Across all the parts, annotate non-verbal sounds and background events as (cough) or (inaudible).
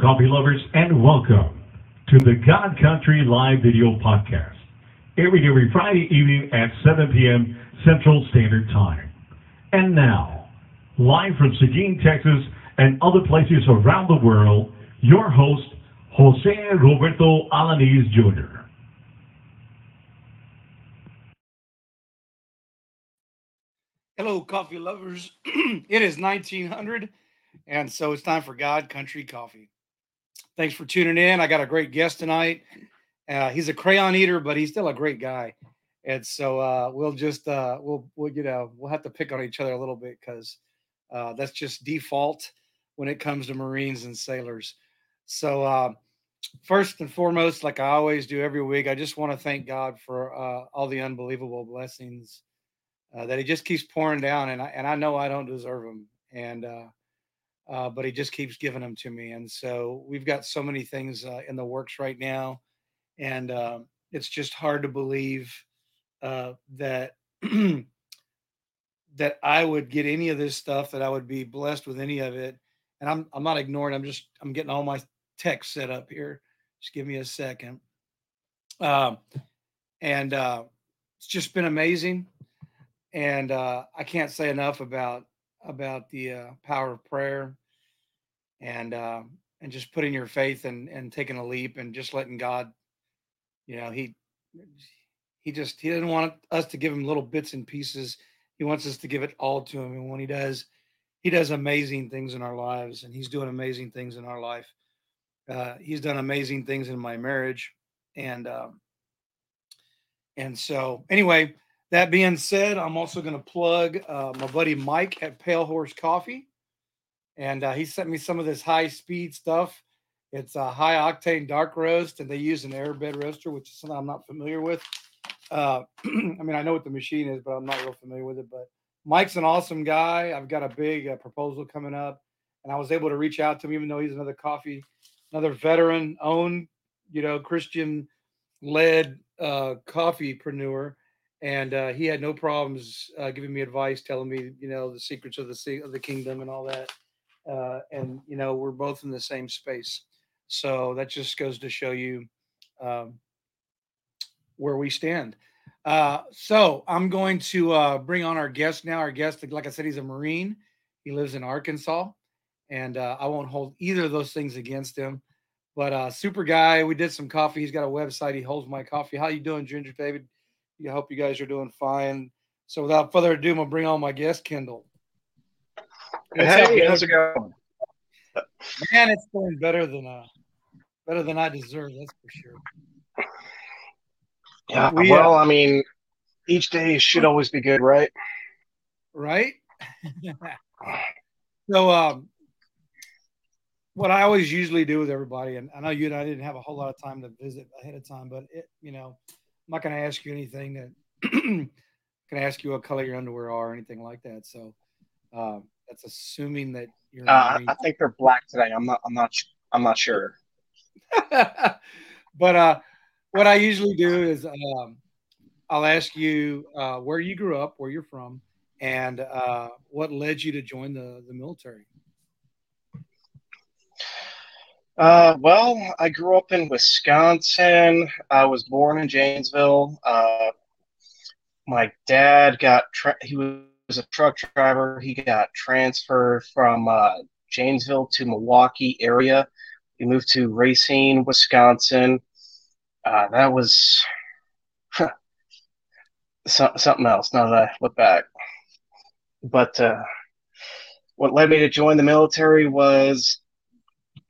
Coffee lovers, and welcome to the God Country Live Video Podcast. Every every Friday evening at 7 p.m. Central Standard Time. And now, live from Seguin, Texas, and other places around the world, your host, Jose Roberto Alanis Jr. Hello, coffee lovers. (clears throat) it is 1900, and so it's time for God Country Coffee. Thanks for tuning in. I got a great guest tonight. Uh, he's a crayon eater, but he's still a great guy. And so uh, we'll just uh, we'll we'll you know we'll have to pick on each other a little bit because uh, that's just default when it comes to Marines and sailors. So uh, first and foremost, like I always do every week, I just want to thank God for uh, all the unbelievable blessings uh, that he just keeps pouring down, and I and I know I don't deserve them, and uh, but he just keeps giving them to me, and so we've got so many things uh, in the works right now, and uh, it's just hard to believe uh, that (clears throat) that I would get any of this stuff, that I would be blessed with any of it, and I'm I'm not ignoring. I'm just I'm getting all my tech set up here. Just give me a second. Um, and uh, it's just been amazing and uh, I can't say enough about about the uh, power of prayer and uh, and just putting your faith and and taking a leap and just letting God, you know, he he just he didn't want us to give him little bits and pieces. He wants us to give it all to him, and when he does, he does amazing things in our lives, and he's doing amazing things in our life. Uh, he's done amazing things in my marriage, and um, and so anyway that being said, I'm also going to plug uh, my buddy Mike at Pale Horse Coffee. And uh, he sent me some of this high speed stuff. It's a high octane dark roast, and they use an air bed roaster, which is something I'm not familiar with. Uh, (clears throat) I mean, I know what the machine is, but I'm not real familiar with it. But Mike's an awesome guy. I've got a big uh, proposal coming up, and I was able to reach out to him, even though he's another coffee, another veteran owned, you know, Christian led uh, coffeepreneur and uh, he had no problems uh, giving me advice, telling me, you know, the secrets of the of the kingdom and all that. Uh, and you know, we're both in the same space, so that just goes to show you um, where we stand. Uh, so I'm going to uh, bring on our guest now. Our guest, like I said, he's a Marine. He lives in Arkansas, and uh, I won't hold either of those things against him. But super guy. We did some coffee. He's got a website. He holds my coffee. How you doing, Ginger David? I hope you guys are doing fine. So without further ado, I'm gonna bring on my guest, Kendall. hey, how's it going? Man, it's going better than uh better than I deserve, that's for sure. Yeah, we, well, uh, I mean, each day should always be good, right? Right? (laughs) so um what I always usually do with everybody, and I know you and I didn't have a whole lot of time to visit ahead of time, but it, you know, not going to ask you anything that (clears throat) can ask you what color your underwear are or anything like that. So uh, that's assuming that you're. Uh, I think they're black today. I'm not. I'm not. I'm not sure. (laughs) but uh, what I usually do is um, I'll ask you uh, where you grew up, where you're from, and uh, what led you to join the the military. Uh, well, I grew up in Wisconsin. I was born in Janesville. Uh, my dad got tra- he was a truck driver. He got transferred from uh, Janesville to Milwaukee area. He moved to Racine, Wisconsin. Uh, that was so- something else. Now that I look back, but uh, what led me to join the military was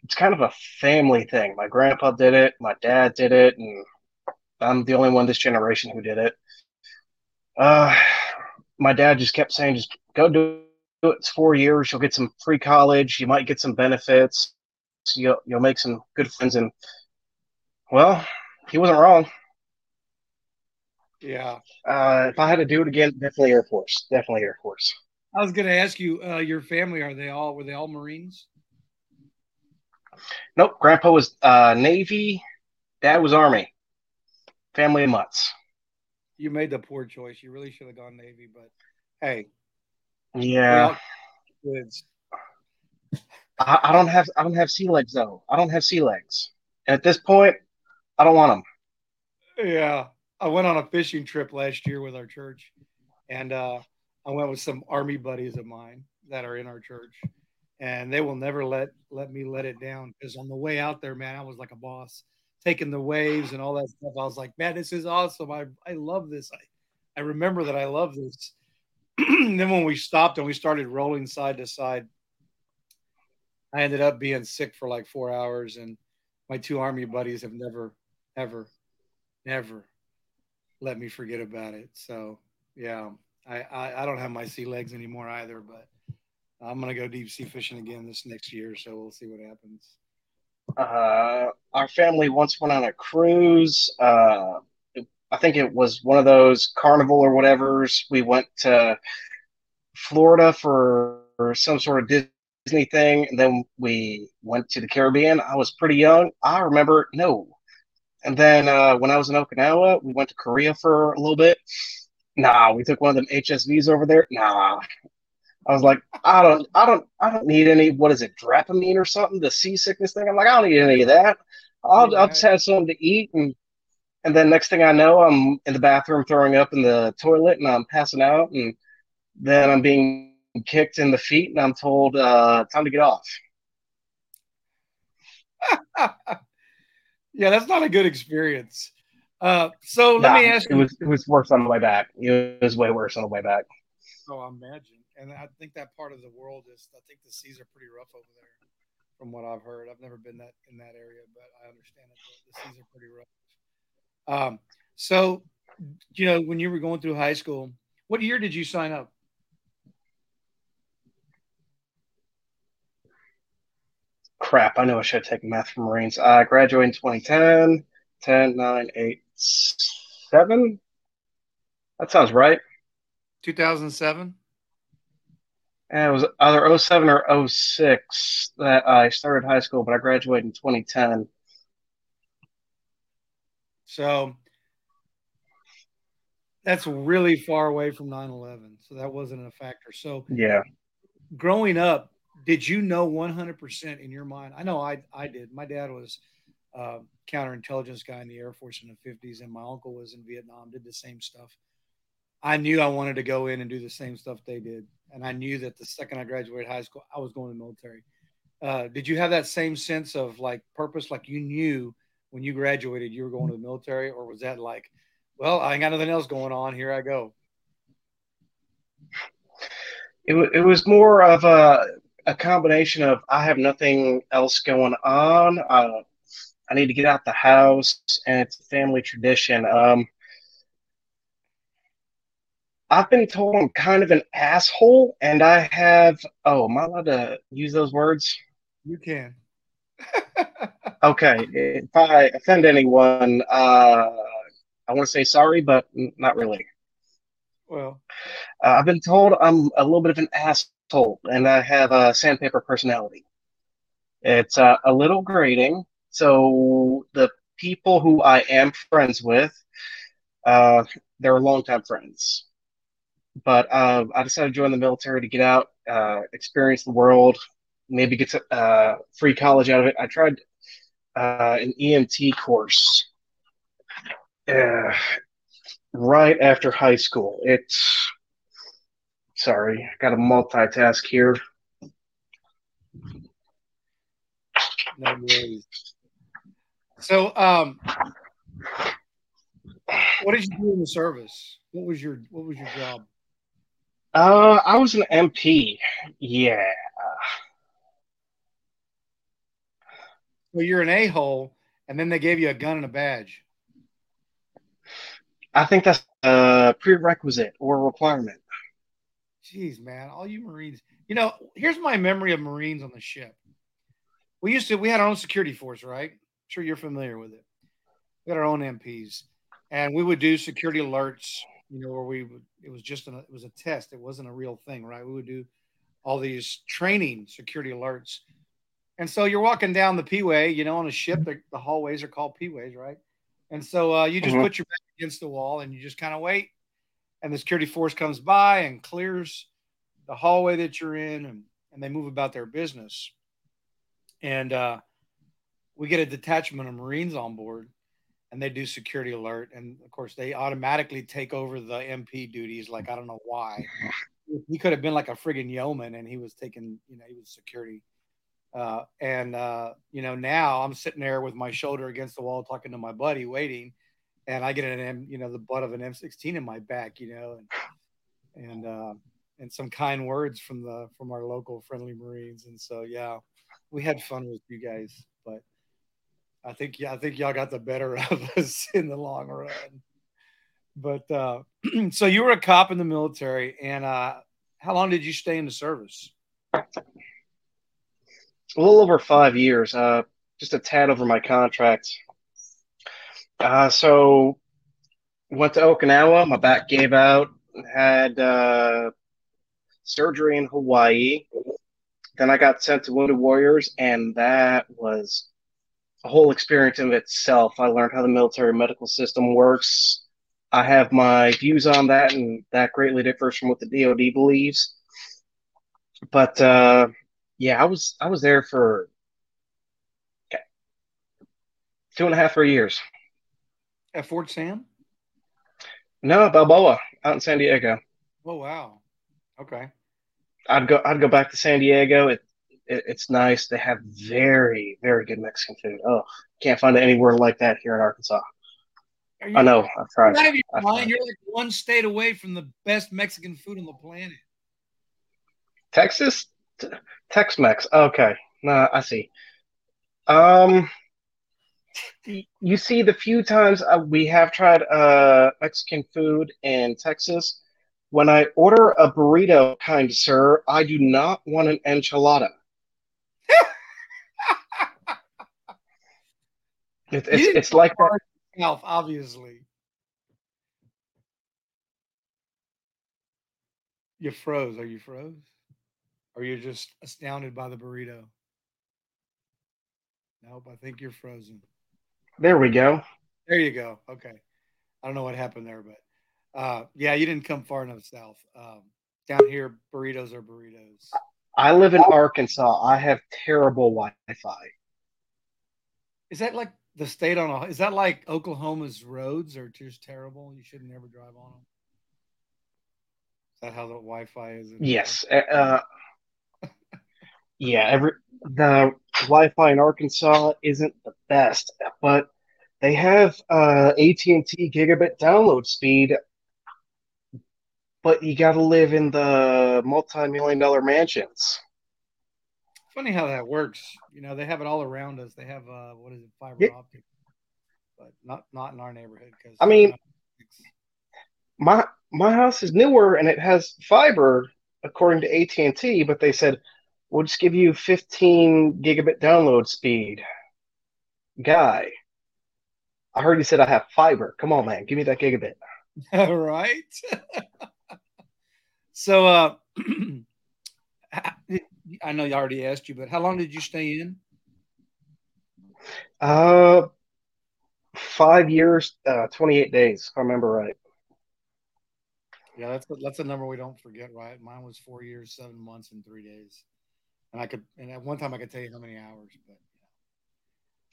it's kind of a family thing. My grandpa did it, my dad did it, and I'm the only one this generation who did it. Uh, my dad just kept saying, just go do it. It's four years. You'll get some free college. You might get some benefits. You'll, you'll make some good friends. And, well, he wasn't wrong. Yeah. Uh, if I had to do it again, definitely Air Force. Definitely Air Force. I was going to ask you, uh, your family, are they all, were they all Marines? Nope. Grandpa was uh, Navy. Dad was Army. Family of mutts. You made the poor choice. You really should have gone Navy, but hey. Yeah. I, I don't have I don't have sea legs though. I don't have sea legs. And at this point, I don't want them. Yeah. I went on a fishing trip last year with our church and uh, I went with some army buddies of mine that are in our church and they will never let let me let it down because on the way out there, man, I was like a boss taking the waves and all that stuff. I was like, man, this is awesome. I, I love this. I, I remember that I love this. (clears throat) then when we stopped and we started rolling side to side, I ended up being sick for like four hours, and my two army buddies have never, ever, never let me forget about it. So yeah, I, I, I don't have my sea legs anymore either, but I'm gonna go deep sea fishing again this next year, so we'll see what happens. Uh, our family once went on a cruise. Uh, I think it was one of those carnival or whatever's. We went to Florida for, for some sort of Disney thing, and then we went to the Caribbean. I was pretty young. I remember no. And then uh, when I was in Okinawa, we went to Korea for a little bit. Nah, we took one of them HSVs over there. Nah, I was like, I don't, I don't, I don't need any. What is it, Dramamine or something? The seasickness thing. I'm like, I don't need any of that. I'll, yeah. I'll just have something to eat, and and then next thing I know, I'm in the bathroom throwing up in the toilet, and I'm passing out, and then I'm being kicked in the feet, and I'm told, uh, "Time to get off." (laughs) yeah, that's not a good experience. Uh, so let nah, me ask you. It was it was worse on the way back. It was way worse on the way back. Oh, I imagine and I think that part of the world is. I think the seas are pretty rough over there, from what I've heard. I've never been that in that area, but I understand that the, seas are pretty rough. Um, so, you know, when you were going through high school, what year did you sign up? Crap, I know I should have taken math for Marines. I graduated in 2010, 10, 9, 8, 7. That sounds right. 2007? And it was either 07 or 06 that I started high school, but I graduated in 2010. So that's really far away from 9 11. So that wasn't a factor. So, yeah. Growing up, did you know 100% in your mind? I know I, I did. My dad was a counterintelligence guy in the Air Force in the 50s, and my uncle was in Vietnam, did the same stuff. I knew I wanted to go in and do the same stuff they did and I knew that the second I graduated high school, I was going to the military. Uh, did you have that same sense of like purpose, like you knew when you graduated you were going to the military, or was that like, well, I ain't got nothing else going on, here I go? It, it was more of a, a combination of I have nothing else going on. Uh, I need to get out the house, and it's a family tradition. Um, I've been told I'm kind of an asshole, and I have. Oh, am I allowed to use those words? You can. (laughs) okay. If I offend anyone, uh, I want to say sorry, but not really. Well, uh, I've been told I'm a little bit of an asshole, and I have a sandpaper personality. It's uh, a little grating. So the people who I am friends with, uh, they're longtime friends but uh, I decided to join the military to get out, uh, experience the world, maybe get a uh, free college out of it. I tried uh, an EMT course uh, right after high school. It's sorry, I got to multitask here. No worries. So, um, what did you do in the service? What was your What was your job? Uh, I was an MP. Yeah. Well, you're an a hole, and then they gave you a gun and a badge. I think that's a prerequisite or requirement. Jeez, man, all you Marines. You know, here's my memory of Marines on the ship. We used to, we had our own security force, right? I'm sure you're familiar with it. We had our own MPs, and we would do security alerts you know, where we would, it was just an, it was a test. It wasn't a real thing, right? We would do all these training security alerts. And so you're walking down the P-way, you know, on a ship, the, the hallways are called P-ways, right? And so uh, you just mm-hmm. put your back against the wall and you just kind of wait. And the security force comes by and clears the hallway that you're in and, and they move about their business. and uh, we get a detachment of Marines on board, and they do security alert, and of course they automatically take over the MP duties. Like I don't know why. He could have been like a friggin' yeoman, and he was taking, you know, he was security. Uh, and uh, you know, now I'm sitting there with my shoulder against the wall, talking to my buddy, waiting, and I get an M, you know, the butt of an M16 in my back, you know, and and uh, and some kind words from the from our local friendly Marines, and so yeah, we had fun with you guys, I think I think y'all got the better (laughs) of us in the long run. But uh, (clears throat) so you were a cop in the military, and uh, how long did you stay in the service? a little over five years, uh, just a tad over my contract. Uh, so went to Okinawa. My back gave out. Had uh, surgery in Hawaii. Then I got sent to Wounded Warriors, and that was whole experience in itself. I learned how the military medical system works. I have my views on that, and that greatly differs from what the DoD believes. But uh, yeah, I was I was there for okay, two and a half, three years. At Fort Sam? No, Balboa, out in San Diego. Oh wow. Okay. I'd go I'd go back to San Diego. It, it it's nice. They have very very good Mexican food. Oh, can't find it anywhere like that here in Arkansas. You, I know. I've tried. You're, I've you're like one state away from the best Mexican food on the planet. Texas, Tex-Mex. Okay, nah, I see. Um, you see, the few times uh, we have tried uh, Mexican food in Texas, when I order a burrito, kind sir, I do not want an enchilada. It, it's it's like that. Self, obviously. You froze. Are you froze? or you're just astounded by the burrito? Nope, I think you're frozen. There we go. There you go. Okay. I don't know what happened there, but uh, yeah, you didn't come far enough south. Um, down here, burritos are burritos. I live in Arkansas. I have terrible Wi-Fi. Is that like the state on a? Is that like Oklahoma's roads are just terrible? You should never drive on them. Is that how the Wi-Fi is? Yes. Uh, (laughs) yeah, every the Wi-Fi in Arkansas isn't the best, but they have uh, AT&T gigabit download speed. But you got to live in the multi-million dollar mansions. Funny how that works. You know, they have it all around us. They have uh, what is it, fiber yeah. optic, but not not in our neighborhood. Because I mean, my my house is newer and it has fiber according to AT and T, but they said we'll just give you 15 gigabit download speed. Guy, I heard you said I have fiber. Come on, man, give me that gigabit. All (laughs) right. (laughs) so, uh, (clears throat) I know you already asked you, but how long did you stay in? Uh, five years, uh, 28 days, if I remember right. Yeah, that's that's a number we don't forget, right? Mine was four years, seven months, and three days. And I could, and at one time I could tell you how many hours, but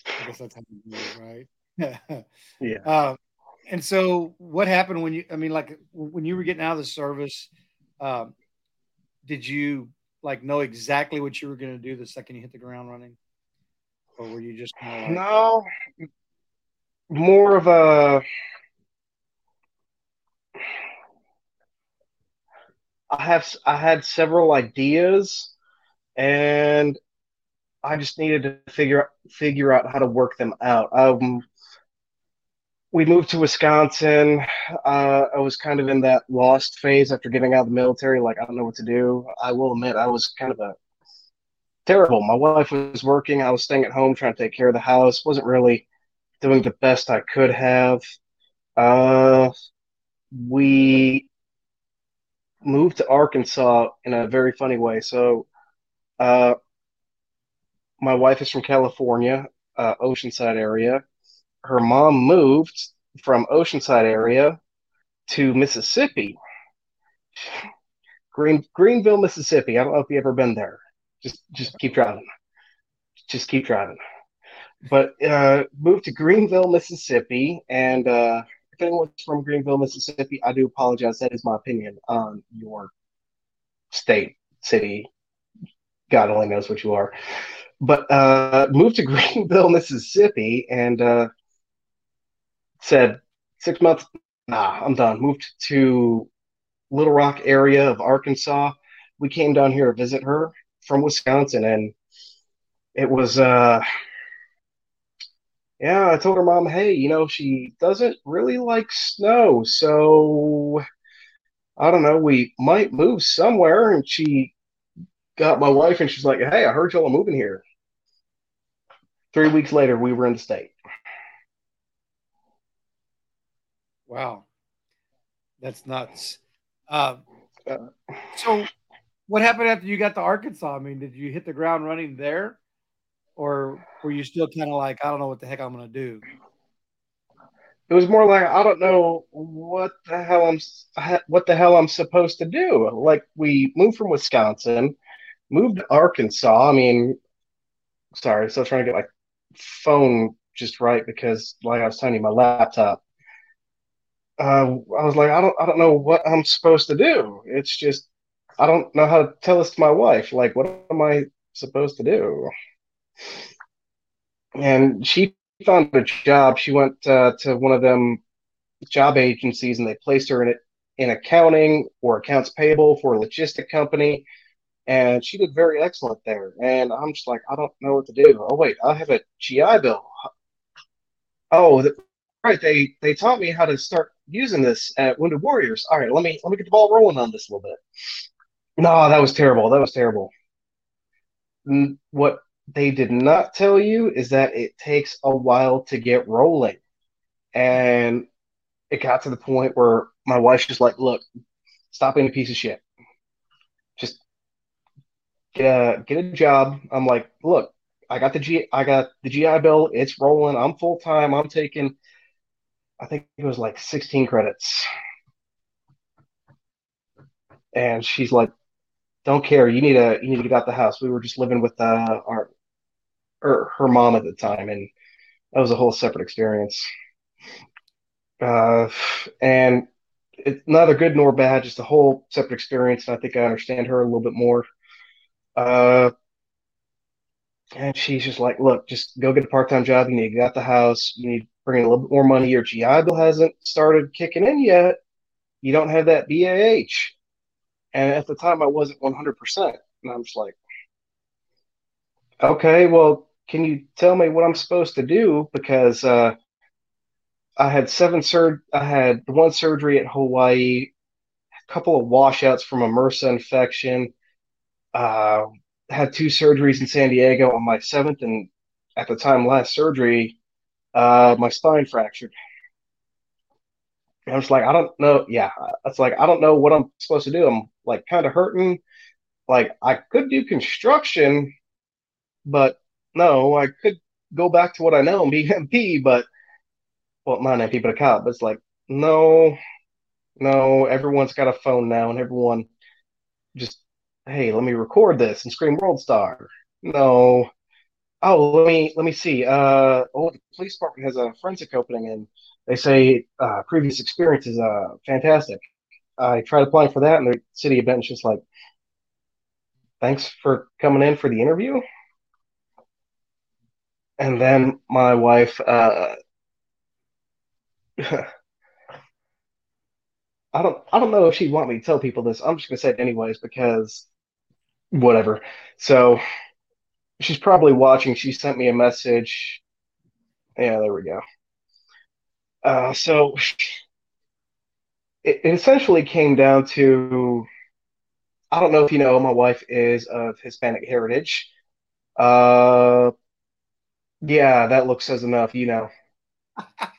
you I guess that's how you do it, right? (laughs) yeah. Uh, and so, what happened when you? I mean, like when you were getting out of the service, um, did you like know exactly what you were going to do the second you hit the ground running, or were you just like, no, more of a I have I had several ideas, and I just needed to figure figure out how to work them out. Um, we moved to Wisconsin. Uh, I was kind of in that lost phase after getting out of the military. Like I don't know what to do. I will admit I was kind of a terrible. My wife was working. I was staying at home trying to take care of the house. wasn't really doing the best I could have. Uh, we moved to Arkansas in a very funny way. So, uh, my wife is from California, uh, Oceanside area. Her mom moved from Oceanside area to Mississippi, Green Greenville, Mississippi. I don't know if you've ever been there. Just just keep driving. just keep driving. But uh, moved to Greenville, Mississippi, and uh, if anyone's from Greenville, Mississippi, I do apologize. That is my opinion on your state, city. God only knows what you are. But uh, moved to (laughs) Greenville, Mississippi, and uh, said six months. Nah, I'm done. Moved to Little Rock area of Arkansas. We came down here to visit her from Wisconsin, and it was uh yeah, I told her mom, hey, you know, she doesn't really like snow, so I don't know, we might move somewhere. And she got my wife and she's like, hey, I heard y'all are moving here. Three weeks later, we were in the state. Wow. That's nuts. Uh, so, what happened after you got to Arkansas? I mean, did you hit the ground running there, or were you still kind of like, I don't know what the heck I'm going to do? It was more like I don't know what the hell I'm what the hell I'm supposed to do. Like we moved from Wisconsin, moved to Arkansas. I mean, sorry, still trying to get my phone just right because, like I was telling you, my laptop uh, I was like, I don't, I don't know what I'm supposed to do. It's just, I don't know how to tell this to my wife. Like, what am I supposed to do? And she found a job. She went uh, to one of them job agencies, and they placed her in it in accounting or accounts payable for a logistic company. And she did very excellent there. And I'm just like, I don't know what to do. Oh wait, I have a GI Bill. Oh, the, right. They they taught me how to start using this at Wounded Warriors. All right, let me let me get the ball rolling on this a little bit. No, that was terrible. That was terrible. What they did not tell you is that it takes a while to get rolling. And it got to the point where my wife's just like, look, stop being a piece of shit. Just get a get a job. I'm like, look, I got the G I got the GI Bill, it's rolling. I'm full time. I'm taking I think it was like 16 credits. And she's like, "Don't care. You need to you need to get out the house." We were just living with uh, our or her mom at the time, and that was a whole separate experience. Uh, and it's neither good nor bad, just a whole separate experience. And I think I understand her a little bit more. Uh, and she's just like, look, just go get a part time job. You need to get out the house. You need bring a little bit more money. Your GI Bill hasn't started kicking in yet. You don't have that BAH. And at the time, I wasn't 100%. And I'm just like, okay, well, can you tell me what I'm supposed to do? Because uh, I had seven sur- I had one surgery at Hawaii, a couple of washouts from a MRSA infection. Uh, had two surgeries in San Diego on my seventh and at the time last surgery uh, my spine fractured. I was like, I don't know. Yeah, it's like I don't know what I'm supposed to do. I'm like kind of hurting. Like I could do construction, but no, I could go back to what I know and be (laughs) MP. But well, not MP, but a cop. It's like no, no. Everyone's got a phone now, and everyone just hey, let me record this and scream World Star. No, oh, let me let me see. Uh, oh, the police department has a forensic opening, and they say uh, previous experience is uh, fantastic. I tried applying for that, and the city of Benton's just like, thanks for coming in for the interview. And then my wife, uh, (laughs) I don't, I don't know if she'd want me to tell people this. I'm just gonna say it anyways because whatever. So she's probably watching. She sent me a message. Yeah, there we go. Uh, so (laughs) it, it essentially came down to I don't know if you know, my wife is of Hispanic heritage. Uh, yeah, that look says enough, you know. (laughs)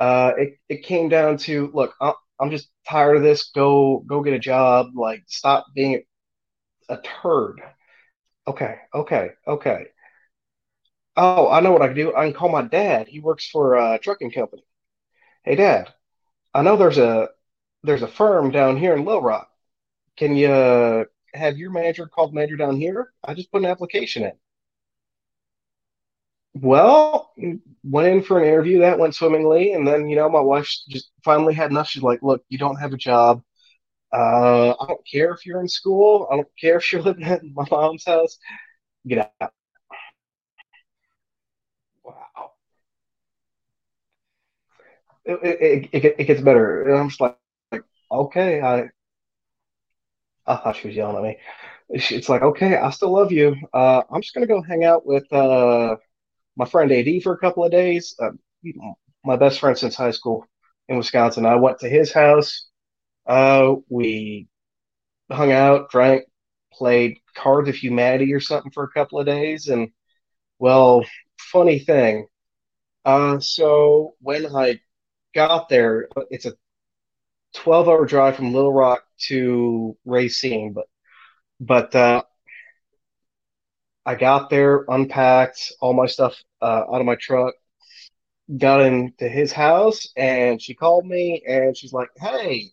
uh, it, it came down to look, I'm, just tired of this. Go go get a job. Like stop being a turd. Okay, okay, okay. Oh, I know what I can do. I can call my dad. He works for a trucking company. Hey, Dad, I know there's a there's a firm down here in Little Rock. Can you uh, have your manager called manager down here. I just put an application in. Well, went in for an interview. That went swimmingly, and then you know my wife just finally had enough. She's like, "Look, you don't have a job. Uh, I don't care if you're in school. I don't care if you're living at my mom's house. Get out." Wow. It it, it, it gets better, and I'm just like, like okay, I I thought she was yelling at me. It's like, okay, I still love you. Uh, I'm just gonna go hang out with uh, my friend AD for a couple of days. Uh, my best friend since high school in Wisconsin. I went to his house. Uh, we hung out, drank, played Cards of Humanity or something for a couple of days. And well, funny thing. Uh, so when I got there, it's a 12 hour drive from Little Rock to Racine, but but uh, I got there, unpacked all my stuff uh, out of my truck, got into his house, and she called me and she's like, "Hey,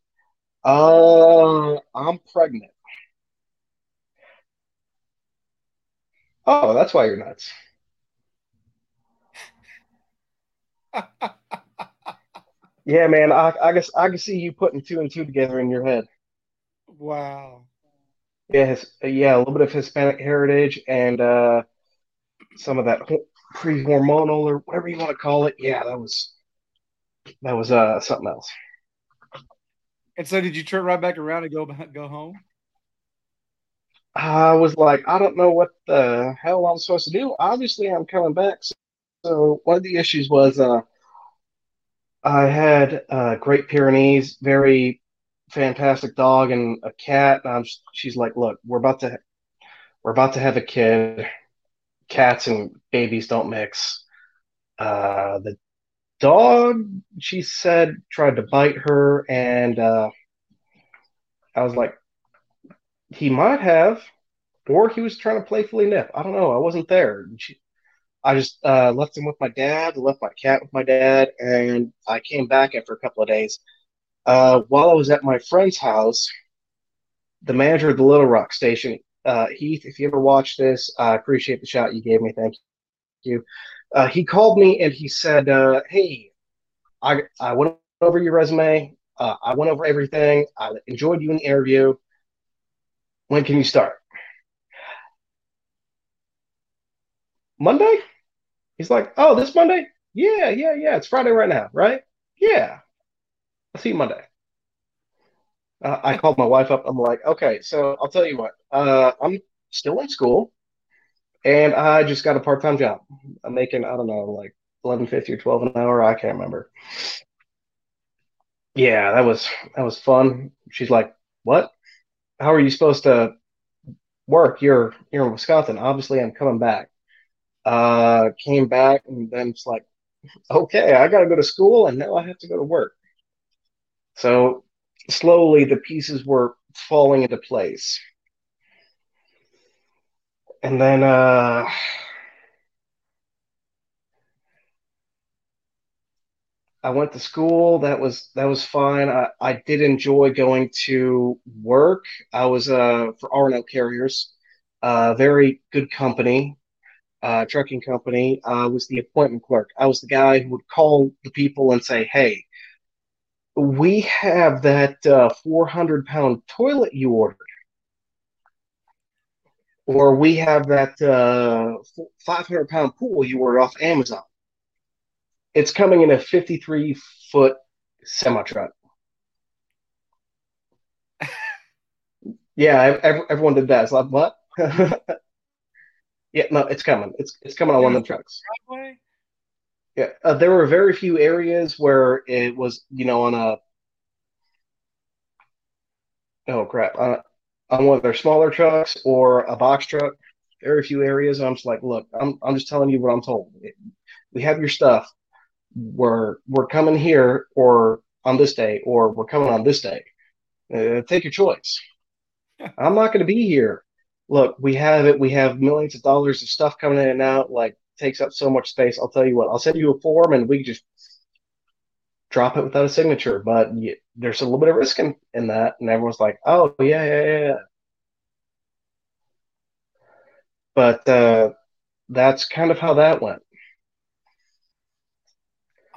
uh, I'm pregnant." Oh, that's why you're nuts. (laughs) yeah, man. I, I guess I can see you putting two and two together in your head. Wow. Yeah, his, yeah, a little bit of Hispanic heritage and uh, some of that pre-hormonal or whatever you want to call it. Yeah, that was that was uh, something else. And so, did you turn right back around and go go home? I was like, I don't know what the hell I'm supposed to do. Obviously, I'm coming back. So, so one of the issues was uh, I had uh, Great Pyrenees, very fantastic dog and a cat. And I'm, she's like, look, we're about to we're about to have a kid. Cats and babies don't mix. Uh, the dog, she said, tried to bite her, and uh, I was like, he might have, or he was trying to playfully nip. I don't know. I wasn't there. She, I just uh, left him with my dad, left my cat with my dad, and I came back after a couple of days. Uh, while I was at my friend's house, the manager of the Little Rock station, uh, Heath, if you ever watch this, I appreciate the shout you gave me. Thank you. Uh, he called me and he said, uh, "Hey, I I went over your resume. Uh, I went over everything. I enjoyed you in the interview. When can you start?" Monday. He's like, "Oh, this Monday? Yeah, yeah, yeah. It's Friday right now, right? Yeah. I'll see you Monday." Uh, I called my wife up. I'm like, okay, so I'll tell you what. Uh, I'm still in school, and I just got a part time job. I'm making I don't know like eleven fifty or twelve an hour. I can't remember. Yeah, that was that was fun. She's like, what? How are you supposed to work? You're you're in Wisconsin. Obviously, I'm coming back. Uh, came back and then it's like, okay, I got to go to school and now I have to go to work. So slowly the pieces were falling into place. And then uh, I went to school. That was that was fine. I, I did enjoy going to work. I was uh, for R&L Carriers, uh, very good company, uh, trucking company. I was the appointment clerk. I was the guy who would call the people and say, "Hey, we have that uh, 400 pound toilet you ordered. Or we have that uh, 500 pound pool you ordered off Amazon. It's coming in a 53 foot semi truck. (laughs) yeah, everyone did that. It's like, what? (laughs) yeah, no, it's coming. It's it's coming on one of the trucks. Driveway? Yeah, uh, there were very few areas where it was, you know, on a oh crap, uh, on one of their smaller trucks or a box truck. Very few areas. I'm just like, look, I'm I'm just telling you what I'm told. We have your stuff. We're we're coming here or on this day or we're coming on this day. Uh, take your choice. (laughs) I'm not going to be here. Look, we have it. We have millions of dollars of stuff coming in and out. Like takes up so much space. I'll tell you what, I'll send you a form and we just drop it without a signature. But you, there's a little bit of risk in, in that. And everyone's like, oh, yeah, yeah, yeah. but uh, that's kind of how that went.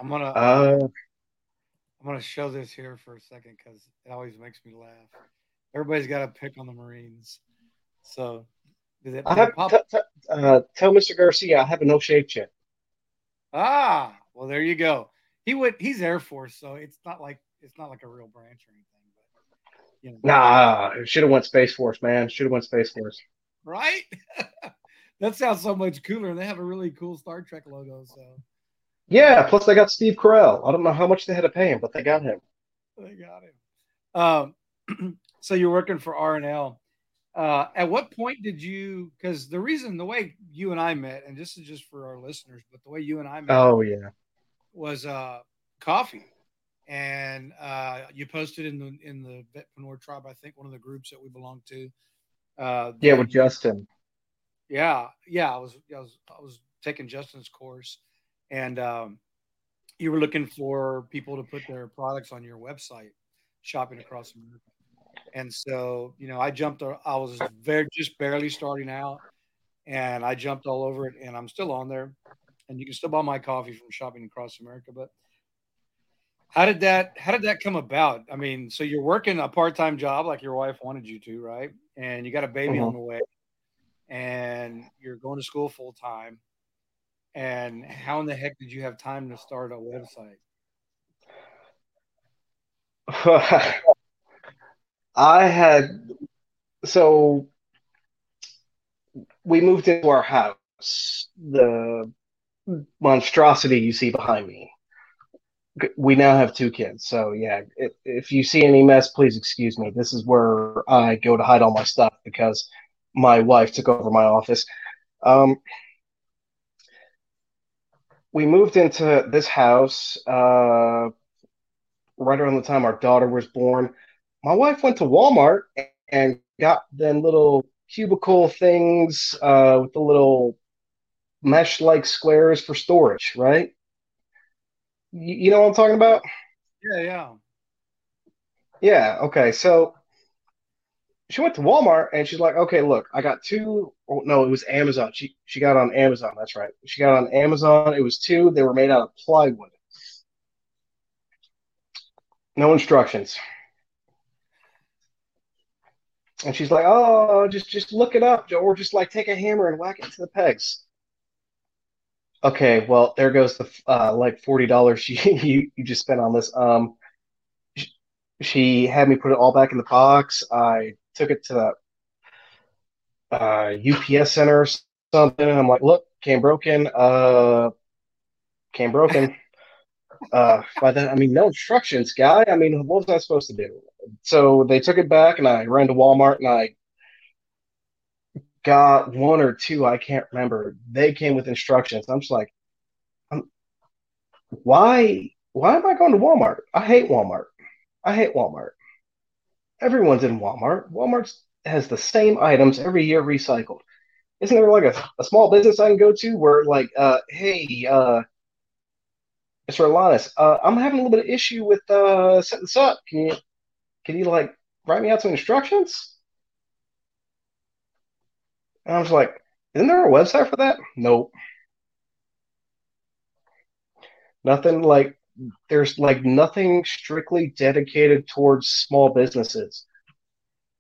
I'm gonna Uh, I'm gonna show this here for a second because it always makes me laugh. Everybody's got to pick on the Marines, so it, I have pop? t- t- uh, tell Mr. Garcia I have a no shave chin. Ah, well, there you go. He would. He's Air Force, so it's not like it's not like a real branch or anything. But you know, Nah, should have went Space Force, man. Should have went Space Force. right? (laughs) that sounds so much cooler. And they have a really cool Star Trek logo, so Yeah, plus they got Steve Carell. I don't know how much they had to pay him, but they got him. they got him. Um, (clears throat) so you're working for R and L. Uh, at what point did you? Because the reason, the way you and I met, and this is just for our listeners, but the way you and I met Oh yeah. was uh, coffee, and uh, you posted in the in the Vetpreneur tribe, I think one of the groups that we belong to. Uh, Yeah, with Justin. Yeah, yeah. I was, I was, I was taking Justin's course, and um, you were looking for people to put their products on your website, shopping across America. And so, you know, I jumped. I was very just barely starting out, and I jumped all over it, and I'm still on there. And you can still buy my coffee from shopping across America. But how did that? How did that come about? I mean, so you're working a part time job like your wife wanted you to, right? And you got a baby on mm-hmm. the way and you're going to school full time. And how in the heck did you have time to start a website? (laughs) I had so we moved into our house. The monstrosity you see behind me. We now have two kids, so yeah. If, if you see any mess, please excuse me. This is where I go to hide all my stuff because my wife took over my office. Um, we moved into this house uh, right around the time our daughter was born. My wife went to Walmart and got them little cubicle things uh, with the little mesh like squares for storage, right? You, you know what I'm talking about? Yeah, yeah. Yeah, okay. So she went to Walmart and she's like, okay, look, I got two. Oh, no, it was Amazon. She she got on Amazon. That's right. She got on Amazon. It was two. They were made out of plywood. No instructions. And she's like, oh, just just look it up, or just like take a hammer and whack it to the pegs. Okay, well, there goes the uh, like forty dollars (laughs) you you just spent on this. Um, she, she had me put it all back in the box. I took it to the uh, UPS center or something. And I'm like, look, came broken. Uh, came broken. (laughs) uh, by that I mean no instructions, guy. I mean, what was I supposed to do? So they took it back, and I ran to Walmart, and I got one or two. I can't remember. They came with instructions. I'm just like, I'm, why? Why am I going to Walmart? I hate Walmart. I hate Walmart. Everyone's in Walmart. Walmart has the same items every year recycled. Isn't there like a, a small business I can go to where like, uh, hey, uh, Mr. Alanis, uh, I'm having a little bit of issue with uh, setting this up. Can you can you like write me out some instructions? And I was like, isn't there a website for that? Nope. Nothing like there's like nothing strictly dedicated towards small businesses.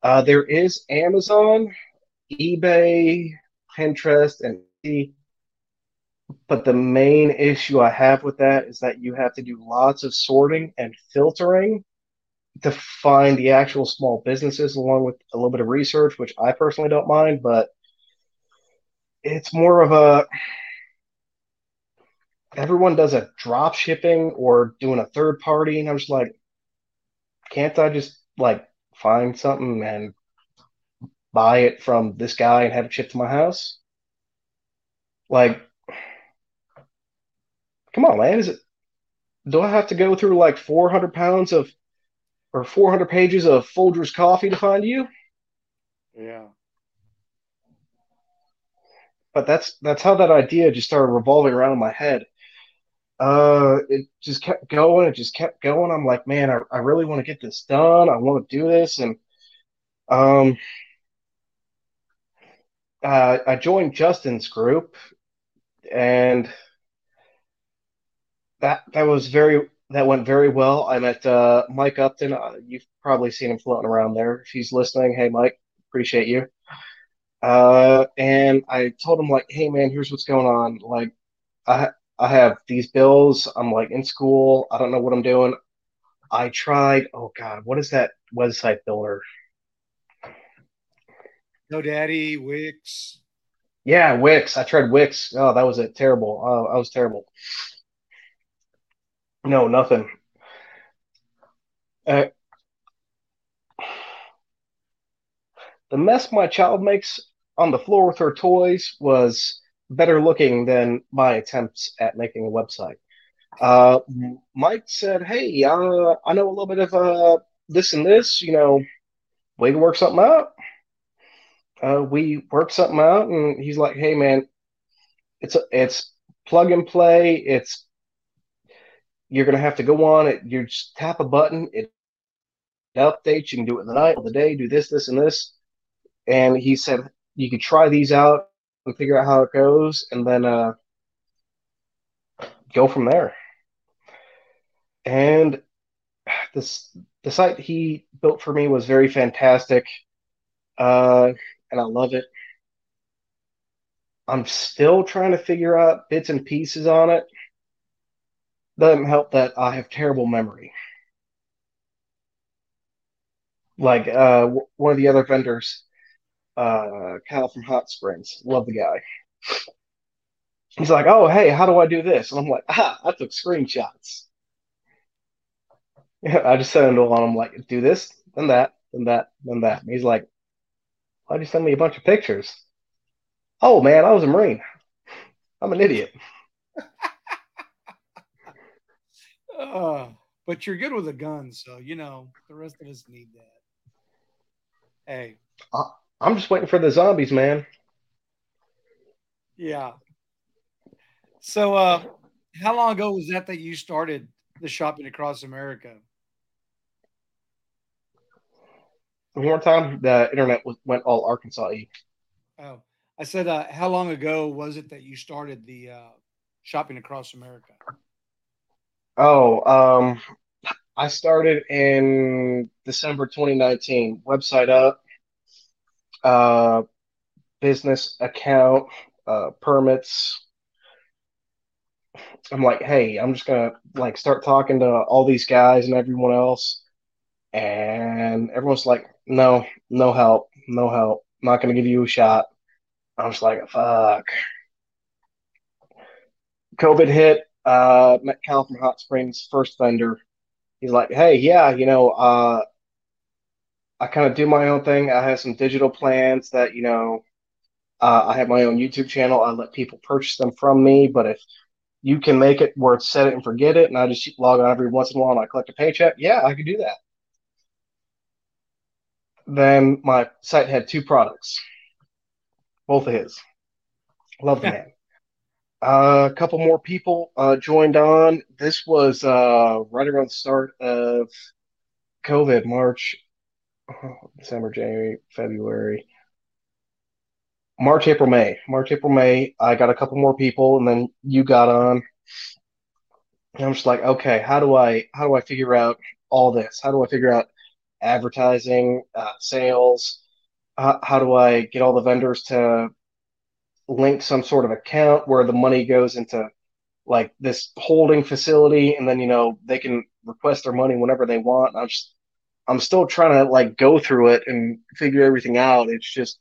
Uh, there is Amazon, eBay, Pinterest, and but the main issue I have with that is that you have to do lots of sorting and filtering to find the actual small businesses, along with a little bit of research, which I personally don't mind, but it's more of a everyone does a drop shipping or doing a third party, and I'm just like, can't I just like find something and buy it from this guy and have it shipped to my house? Like, come on, man, is it? Do I have to go through like 400 pounds of or 400 pages of Folgers coffee to find you? Yeah. But that's that's how that idea just started revolving around in my head. Uh, it just kept going. It just kept going. I'm like, man, I, I really want to get this done. I want to do this, and um, uh, I joined Justin's group, and that that was very that went very well. I met uh, Mike Upton. Uh, you've probably seen him floating around there. If he's listening, hey Mike, appreciate you. Uh, and I told him like, hey man, here's what's going on. Like, I I have these bills. I'm like in school. I don't know what I'm doing. I tried. Oh God, what is that website builder? GoDaddy, Wix. Yeah, Wix. I tried Wix. Oh, that was it. Terrible. Oh, I was terrible. No, nothing. Uh, the mess my child makes on the floor with her toys was better looking than my attempts at making a website. Uh, Mike said, "Hey, uh, I know a little bit of uh, this and this. You know, we can work something out." Uh, we worked something out, and he's like, "Hey, man, it's a, it's plug and play. It's you're gonna have to go on it. You just tap a button, it updates. You can do it in the night, the day. Do this, this, and this." And he said you could try these out and figure out how it goes, and then uh, go from there. And this the site he built for me was very fantastic, uh, and I love it. I'm still trying to figure out bits and pieces on it. Doesn't help that I have terrible memory. Like uh, one of the other vendors, uh, Kyle from Hot Springs, love the guy. He's like, "Oh, hey, how do I do this?" And I'm like, "Ah, I took screenshots." (laughs) I just sent him one. I'm like, "Do this, then that, then that, then that." And he's like, "Why'd you send me a bunch of pictures?" Oh man, I was a Marine. I'm an idiot. Uh, but you're good with a gun, so you know the rest of us need that. Hey, I'm just waiting for the zombies, man. Yeah. So, uh, how long ago was that that you started the shopping across America? One more time, the internet went all Arkansas. Oh, I said, uh, how long ago was it that you started the uh, shopping across America? Oh, um, I started in December 2019. Website up, uh, business account, uh, permits. I'm like, hey, I'm just gonna like start talking to all these guys and everyone else, and everyone's like, no, no help, no help. I'm not gonna give you a shot. I'm just like, fuck. COVID hit. Uh, met Cal from Hot Springs, first vendor. He's like, hey, yeah, you know, uh, I kind of do my own thing. I have some digital plans that, you know, uh, I have my own YouTube channel. I let people purchase them from me. But if you can make it where it's set it and forget it, and I just log on every once in a while and I collect a paycheck, yeah, I could do that. Then my site had two products, both of his. Love the (laughs) man. Uh, a couple more people uh, joined on. This was uh, right around the start of COVID, March, December, January, February, March, April, May. March, April, May. I got a couple more people, and then you got on. And I'm just like, okay, how do I how do I figure out all this? How do I figure out advertising, uh, sales? Uh, how do I get all the vendors to link some sort of account where the money goes into like this holding facility, and then you know they can request their money whenever they want. I'm just I'm still trying to like go through it and figure everything out. It's just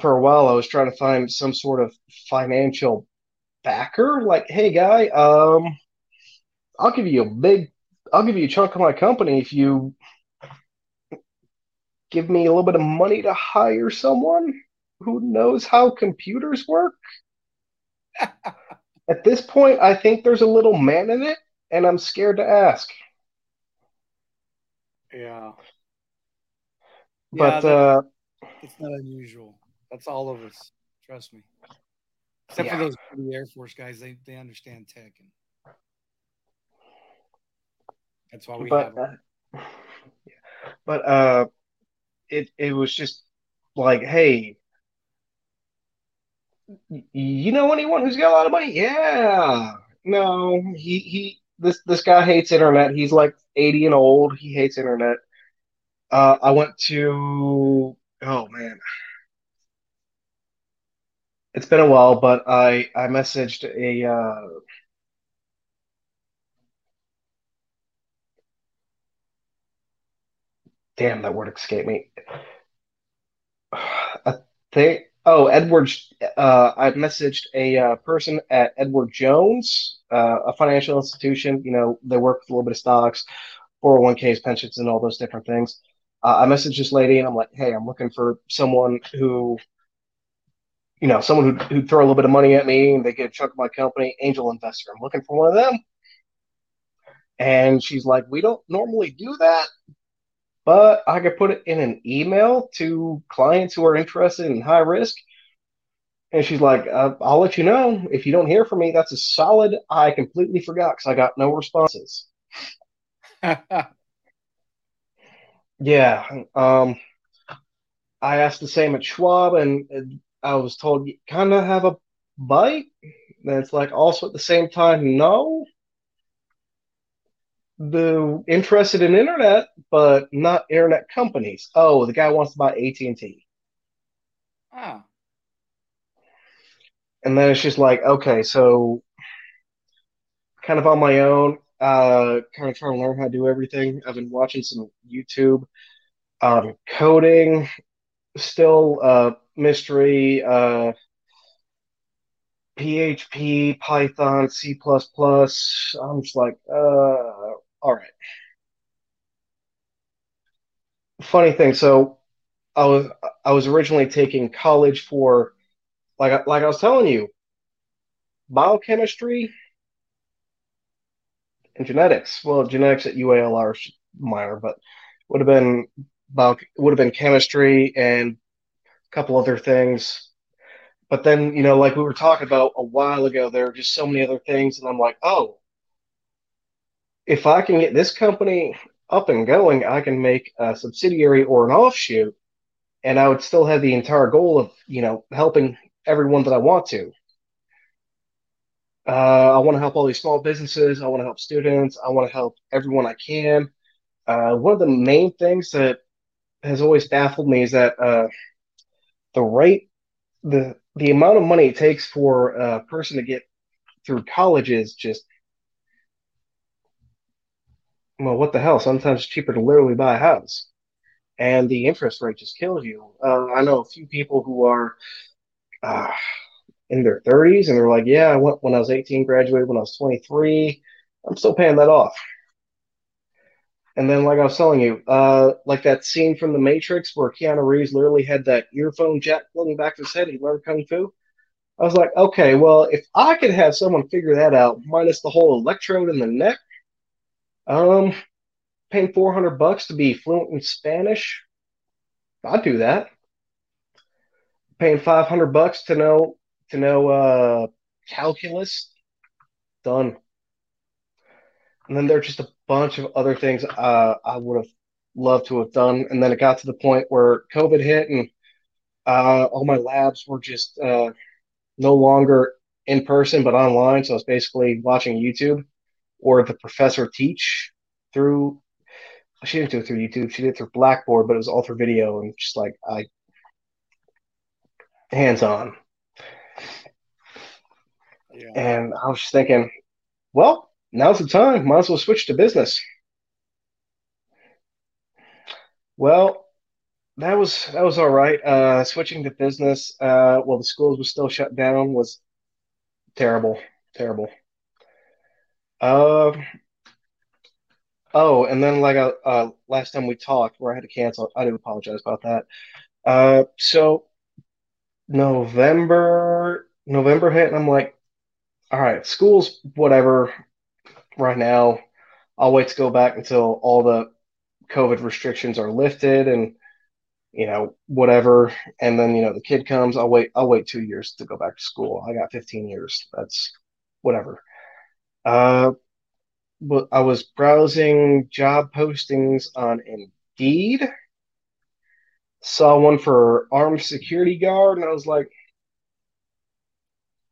for a while I was trying to find some sort of financial backer. Like, hey guy, um, I'll give you a big, I'll give you a chunk of my company if you give me a little bit of money to hire someone who knows how computers work. At this point, I think there's a little man in it, and I'm scared to ask. Yeah. But yeah, uh, it's not unusual. That's all of us. Trust me. Except Yeah. for those Air Force guys, they, they understand tech, and that's why we but have uh, (laughs) but uh, it it was just like, hey, You know anyone who's got a lot of money? Yeah. No, he he this this guy hates internet. He's like 80 and old. He hates internet. Uh, I went to oh man, it's been a while, but I I messaged a uh, damn that word escaped me. (sighs) I think oh Edward. Uh, I messaged a uh, person at Edward Jones, uh, a financial institution. You know, they work with a little bit of stocks, 401ks, pensions, and all those different things. Uh, I messaged this lady and I'm like, hey, I'm looking for someone who, you know, someone who'd, who'd throw a little bit of money at me and they get a chunk of my company, angel investor. I'm looking for one of them. And she's like, we don't normally do that, but I could put it in an email to clients who are interested in high risk. And she's like, uh, I'll let you know. If you don't hear from me, that's a solid. I completely forgot because I got no responses. (laughs) yeah. Um, I asked the same at Schwab, and I was told you kind of have a bite. And it's like also at the same time, no. The interested in internet, but not internet companies. Oh, the guy wants to buy AT and T. ah, And then it's just like, okay, so kind of on my own, uh, kind of trying to learn how to do everything. I've been watching some YouTube, um, coding, still uh, mystery, uh, PHP, Python, C++. I'm just like, uh, all right. Funny thing, so I was I was originally taking college for like like I was telling you, biochemistry and genetics. Well, genetics at UALR is minor, but would have been bio would have been chemistry and a couple other things. But then, you know, like we were talking about a while ago, there are just so many other things, and I'm like, oh, if I can get this company up and going, I can make a subsidiary or an offshoot, and I would still have the entire goal of, you know, helping everyone that I want to. Uh, I want to help all these small businesses. I want to help students. I want to help everyone I can. Uh, one of the main things that has always baffled me is that uh, the rate, the the amount of money it takes for a person to get through college is just well, what the hell? Sometimes it's cheaper to literally buy a house, and the interest rate just kills you. Uh, I know a few people who are uh, in their 30s, and they're like, "Yeah, I went when I was 18, graduated when I was 23. I'm still paying that off." And then, like I was telling you, uh, like that scene from The Matrix where Keanu Reeves literally had that earphone jack floating back to his head. He learned kung fu. I was like, okay, well, if I could have someone figure that out, minus the whole electrode in the neck, um, paying 400 bucks to be fluent in Spanish, I'd do that. Paying 500 bucks to know to know uh calculus, done. And then there are just a bunch of other things uh, I would have loved to have done. And then it got to the point where COVID hit and uh, all my labs were just uh, no longer in person, but online. So I was basically watching YouTube or the professor teach through. She didn't do it through YouTube. She did it through Blackboard, but it was all through video and just like I hands on. yeah. And I was just thinking, well, now's the time. Might as well switch to business. Well, that was that was all right. Uh, switching to business, uh, while the schools were still shut down was terrible, terrible. Uh, oh, and then like uh, uh, last time we talked, where I had to cancel, I do apologize about that. Uh, so November, November hit, and I'm like, all right, school's whatever right now. I'll wait to go back until all the COVID restrictions are lifted and you know whatever. And then you know the kid comes. I'll wait. I'll wait two years to go back to school. I got 15 years. That's whatever. Uh, but I was browsing job postings on Indeed. Saw one for armed security guard, and I was like,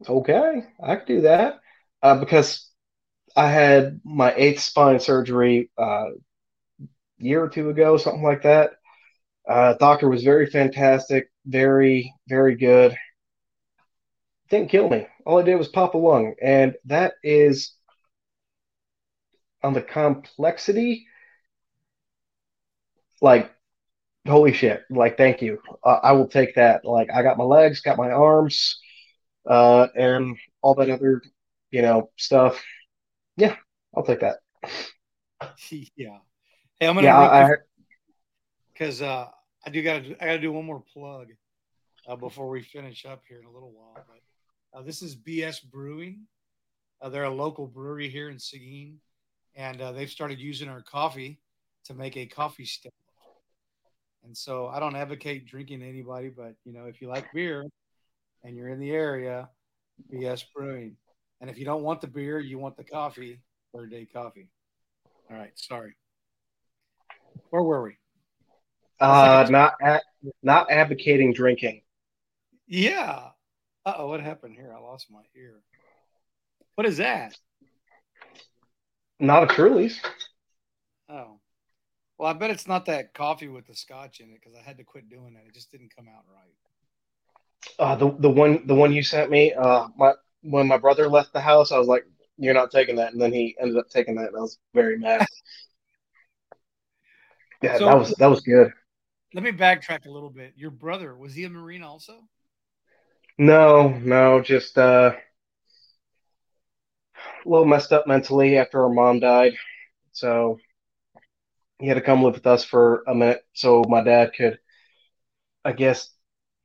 Okay, I could do that uh, because I had my eighth spine surgery uh, year or two ago, something like that. Uh, doctor was very fantastic, very, very good. Didn't kill me. All I did was pop a lung, and that is on the complexity. Like, holy shit! Like, thank you. Uh, I will take that. Like, I got my legs, got my arms, uh, and all that other, you know, stuff. Yeah, I'll take that. (laughs) yeah. Hey, I'm gonna Yeah, because uh, I do got to I got to do one more plug uh, before we finish up here in a little while. But uh, this is BS Brewing. Uh, they're a local brewery here in Seguin, and uh, they've started using our coffee to make a coffee stout. And so I don't advocate drinking to anybody, but you know if you like beer and you're in the area, BS Brewing. And if you don't want the beer, you want the coffee, third day coffee. All right, sorry. Where were we? uh, not a, not advocating drinking. Yeah. Uh oh, what happened here? I lost my ear. What is that? Not a Truly's. Oh. Well, I bet it's not that coffee with the scotch in it because I had to quit doing that. It just didn't come out right. Uh, the the one the one you sent me. Uh, my when my brother left the house, I was like, "You're not taking that," and then he ended up taking that, and I was very mad. (laughs) yeah, So- that was that was good. Let me backtrack a little bit. Your brother, was he a Marine also? No, no, just uh, a little messed up mentally after our mom died, so he had to come live with us for a minute, so my dad could, I guess,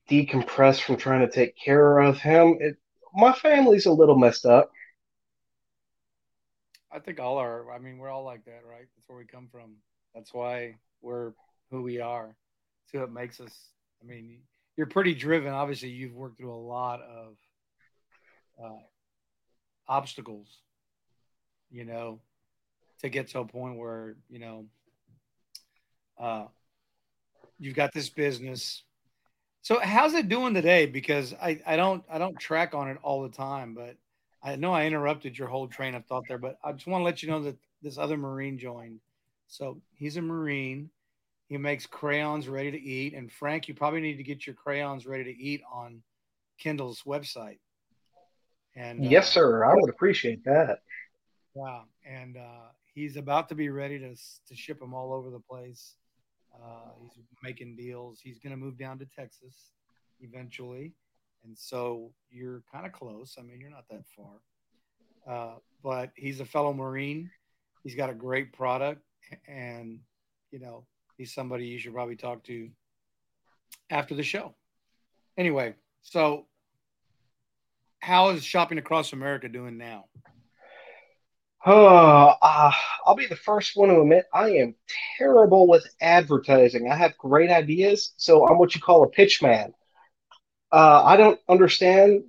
decompress from trying to take care of him. It, my family's a little messed up. I think all are. I mean, we're all like that, right? That's where we come from. That's why we're who we are. That's what makes us. I mean, you're pretty driven. Obviously, you've worked through a lot of uh, obstacles, you know, to get to a point where you know uh, you've got this business. So, how's it doing today? Because I, I don't I don't track on it all the time, but I know I interrupted your whole train of thought there, but I just want to let you know that this other Marine joined. So he's a Marine. He makes crayons ready to eat. And Frank, you probably need to get your crayons ready to eat on Kindle's website. And uh, Yes, sir. I would appreciate that. Wow. And uh, he's about to be ready to, to ship them all over the place. Uh, he's making deals. He's going to move down to Texas eventually. And so you're kind of close. I mean, you're not that far. Uh, but he's a fellow Marine. He's got a great product. And, you know, he's somebody you should probably talk to after the show. Anyway, so how is shopping across America doing now? Oh, uh, I'll be the first one to admit I am terrible with advertising. I have great ideas, so I'm what you call a pitch man. Uh, I don't understand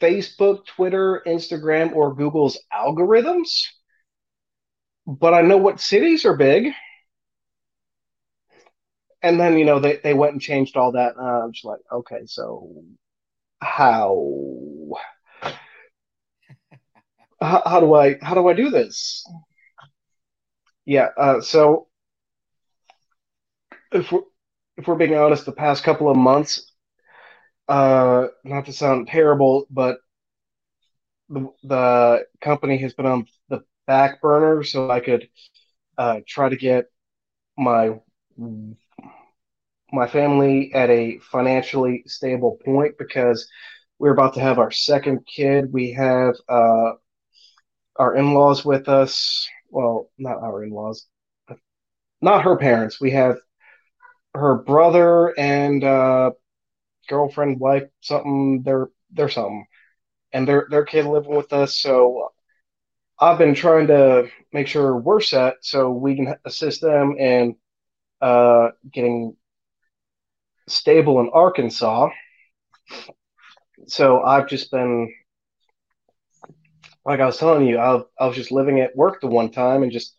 Facebook, Twitter, Instagram, or Google's algorithms, but I know what cities are big. And then, you know, they, they went and changed all that. Uh, I'm just like, okay, so how? how, do I how do I do this? Yeah, uh, so if we're if we're being honest, the past couple of months, uh, not to sound terrible, but the the company has been on the back burner, so I could uh, try to get my my family at a financially stable point because we're about to have our second kid. We have uh, our in-laws with us. Well, not our in-laws, not her parents. We have her brother and uh, girlfriend, wife, something. They're they're something, and their their kid living with us. So I've been trying to make sure we're set so we can assist them in uh, getting stable in Arkansas. So I've just been like I was telling you, I, I was just living at work the one time and just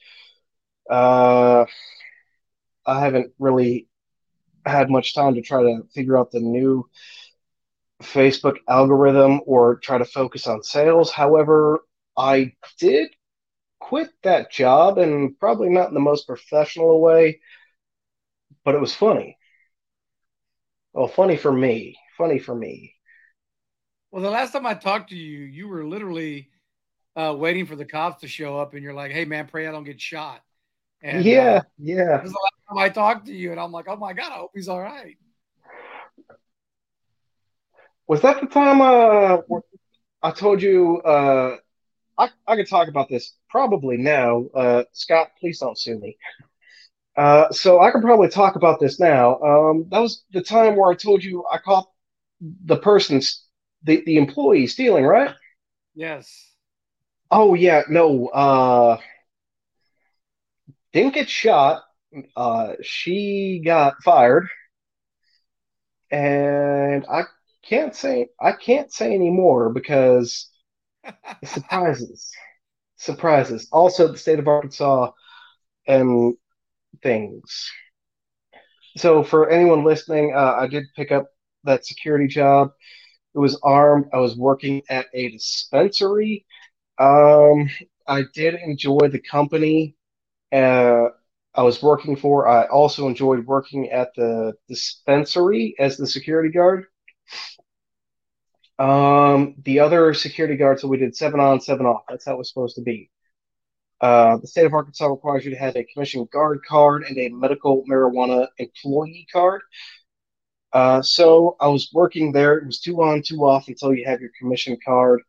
uh, I haven't really had much time to try to figure out the new Facebook algorithm or try to focus on sales. However, I did quit that job and probably not in the most professional way, but it was funny. Well, funny for me. Funny for me. Well, the last time I talked to you, you were literally uh, waiting for the cops to show up, and you're like, "Hey, man, pray I don't get shot." And, yeah, uh, yeah. the last time I talked to you, and I'm like, "Oh my god, I hope he's all right." Was that the time uh, I told you? Uh, I I could talk about this probably now. Uh, Scott, please don't sue me. Uh, so I can probably talk about this now. Um, that was the time where I told you I caught the person's the, the employee stealing, right? Yes. Oh yeah, no. Uh, didn't get shot. Uh, she got fired, and I can't say I can't say anymore because surprises, surprises. Also, the state of Arkansas and things. So, for anyone listening, uh, I did pick up that security job. It was armed. I was working at a dispensary. Um, I did enjoy the company uh, I was working for. I also enjoyed working at the dispensary as the security guard. Um, the other security guards, so we did seven on, seven off. That's how it was supposed to be. Uh, the state of Arkansas requires you to have a commission guard card and a medical marijuana employee card. Uh, so I was working there. It was two on, two off until you have your commission card.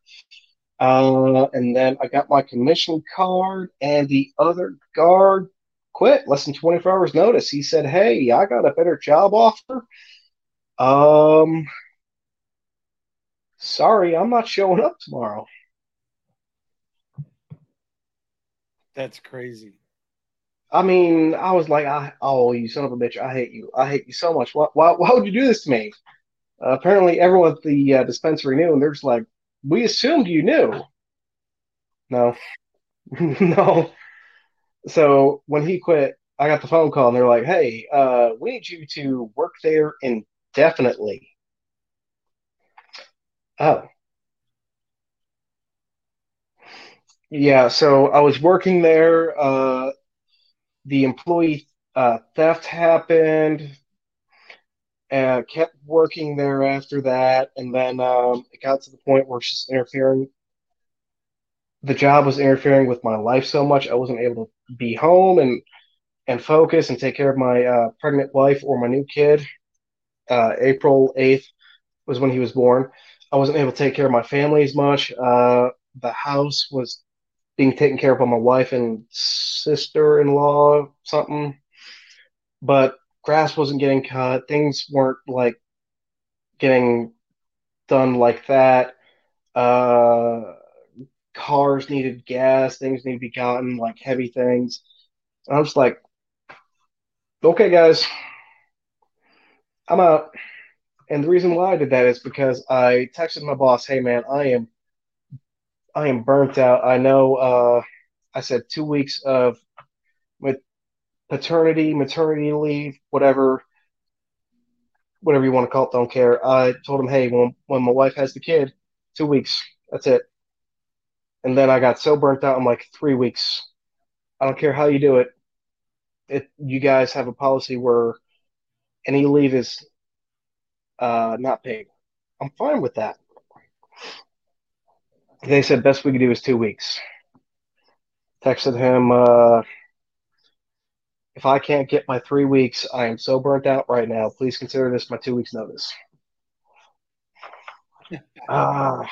Uh, and then I got my commission card, and the other guard quit less than 24 hours notice. He said, Hey, I got a better job offer. Um, sorry, I'm not showing up tomorrow. That's crazy. I mean, I was like, I, oh, you son of a bitch, I hate you. I hate you so much. Why, why, why would you do this to me? Uh, apparently, everyone at the uh, dispensary knew, and they're just like, we assumed you knew. No, (laughs) no. So when he quit, I got the phone call, and they're like, hey, uh, we need you to work there indefinitely. Oh. Yeah, so I was working there. Uh, the employee uh, theft happened and kept working there after that. And then um, it got to the point where it's just interfering. The job was interfering with my life so much I wasn't able to be home and and focus and take care of my uh, pregnant wife or my new kid. Uh, April eighth was when he was born. I wasn't able to take care of my family as much. Uh, the house was being taken care of by my wife and sister in law, something. But grass wasn't getting cut. Things weren't like getting done like that. Uh, cars needed gas. Things need to be gotten, like heavy things. And I was like, okay, guys, I'm out. And the reason why I did that is because I texted my boss, "Hey, man, I am, I am burnt out. I know. Uh, I said two weeks of paternity, maternity leave, whatever, whatever you want to call it, don't care. I told him, hey, when, when my wife has the kid, two weeks, that's it. And then I got so burnt out, I'm like, three weeks. I don't care how you do it. It you guys have a policy where any leave is uh, not paid. I'm fine with that. They said best we could do is two weeks. Texted him uh, if I can't get my three weeks, I am so burnt out right now. Please consider this my two weeks notice. (laughs) uh,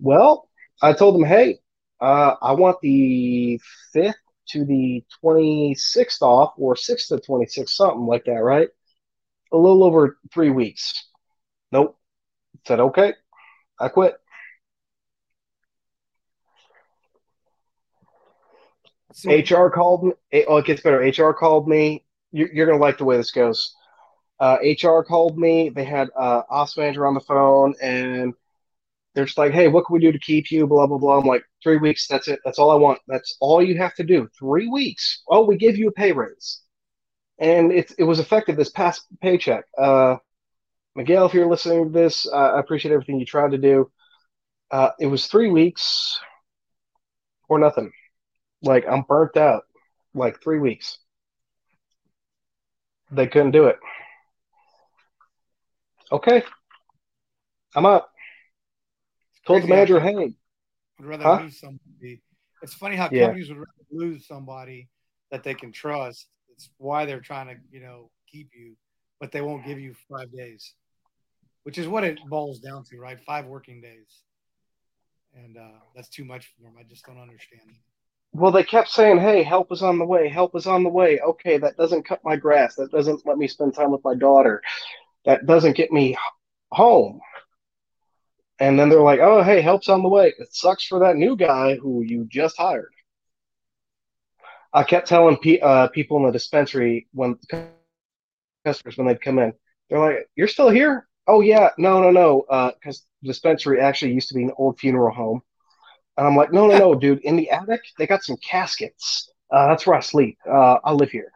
well, I told him, hey, uh, I want the 5th to the 26th off, or 6th to 26th, something like that, right? A little over three weeks. Nope. Said, okay, I quit. So, HR called me. Oh, it gets better. HR called me. You're, you're going to like the way this goes. Uh, HR called me. They had uh, ops manager on the phone, and they're just like, "Hey, what can we do to keep you?" Blah blah blah. I'm like, three weeks. That's it. That's all I want. That's all you have to do. Three weeks. Oh, we give you a pay raise, and it it was effective this past paycheck. Uh, Miguel, if you're listening to this, uh, I appreciate everything you tried to do. Uh, it was three weeks or nothing. Like I'm burnt out. Like three weeks. They couldn't do it. Okay. I'm up. Told the manager, hey, would rather Huh? lose somebody. It's funny how Yeah. companies would rather lose somebody that they can trust. It's why they're trying to, you know, keep you, but they won't give you five days, which is what it boils down to, right? Five working days, and uh, that's too much for them. I just don't understand. Well, they kept saying, hey, help is on the way. Help is on the way. Okay, that doesn't cut my grass. That doesn't let me spend time with my daughter. That doesn't get me home. And then they're like, oh, hey, help's on the way. It sucks for that new guy who you just hired. I kept telling pe- uh, people in the dispensary when customers when they'd come in, they're like, "You're still here? Oh yeah, no, no, no, because the dispensary actually used to be an old funeral home." And I'm like, "No, no, no, dude. In the attic, they got some caskets. Uh, that's where I sleep. Uh, I live here."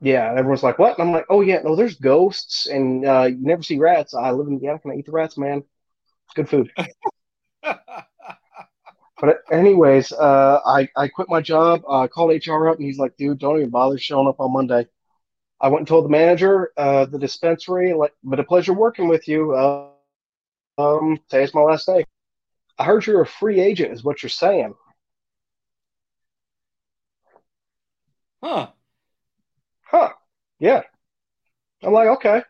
Yeah, and everyone's like, "What?" And I'm like, "Oh yeah, no, there's ghosts, and uh, you never see rats. I live in the attic and I eat the rats, man. It's good food." (laughs) But anyways, uh, I I quit my job. I uh, called HR up, and he's like, "Dude, don't even bother showing up on Monday." I went and told the manager, uh, the dispensary, like, "But a pleasure working with you. Uh, um, today's my last day." I heard you're a free agent, is what you're saying. huh? Huh? Yeah. I'm like, okay.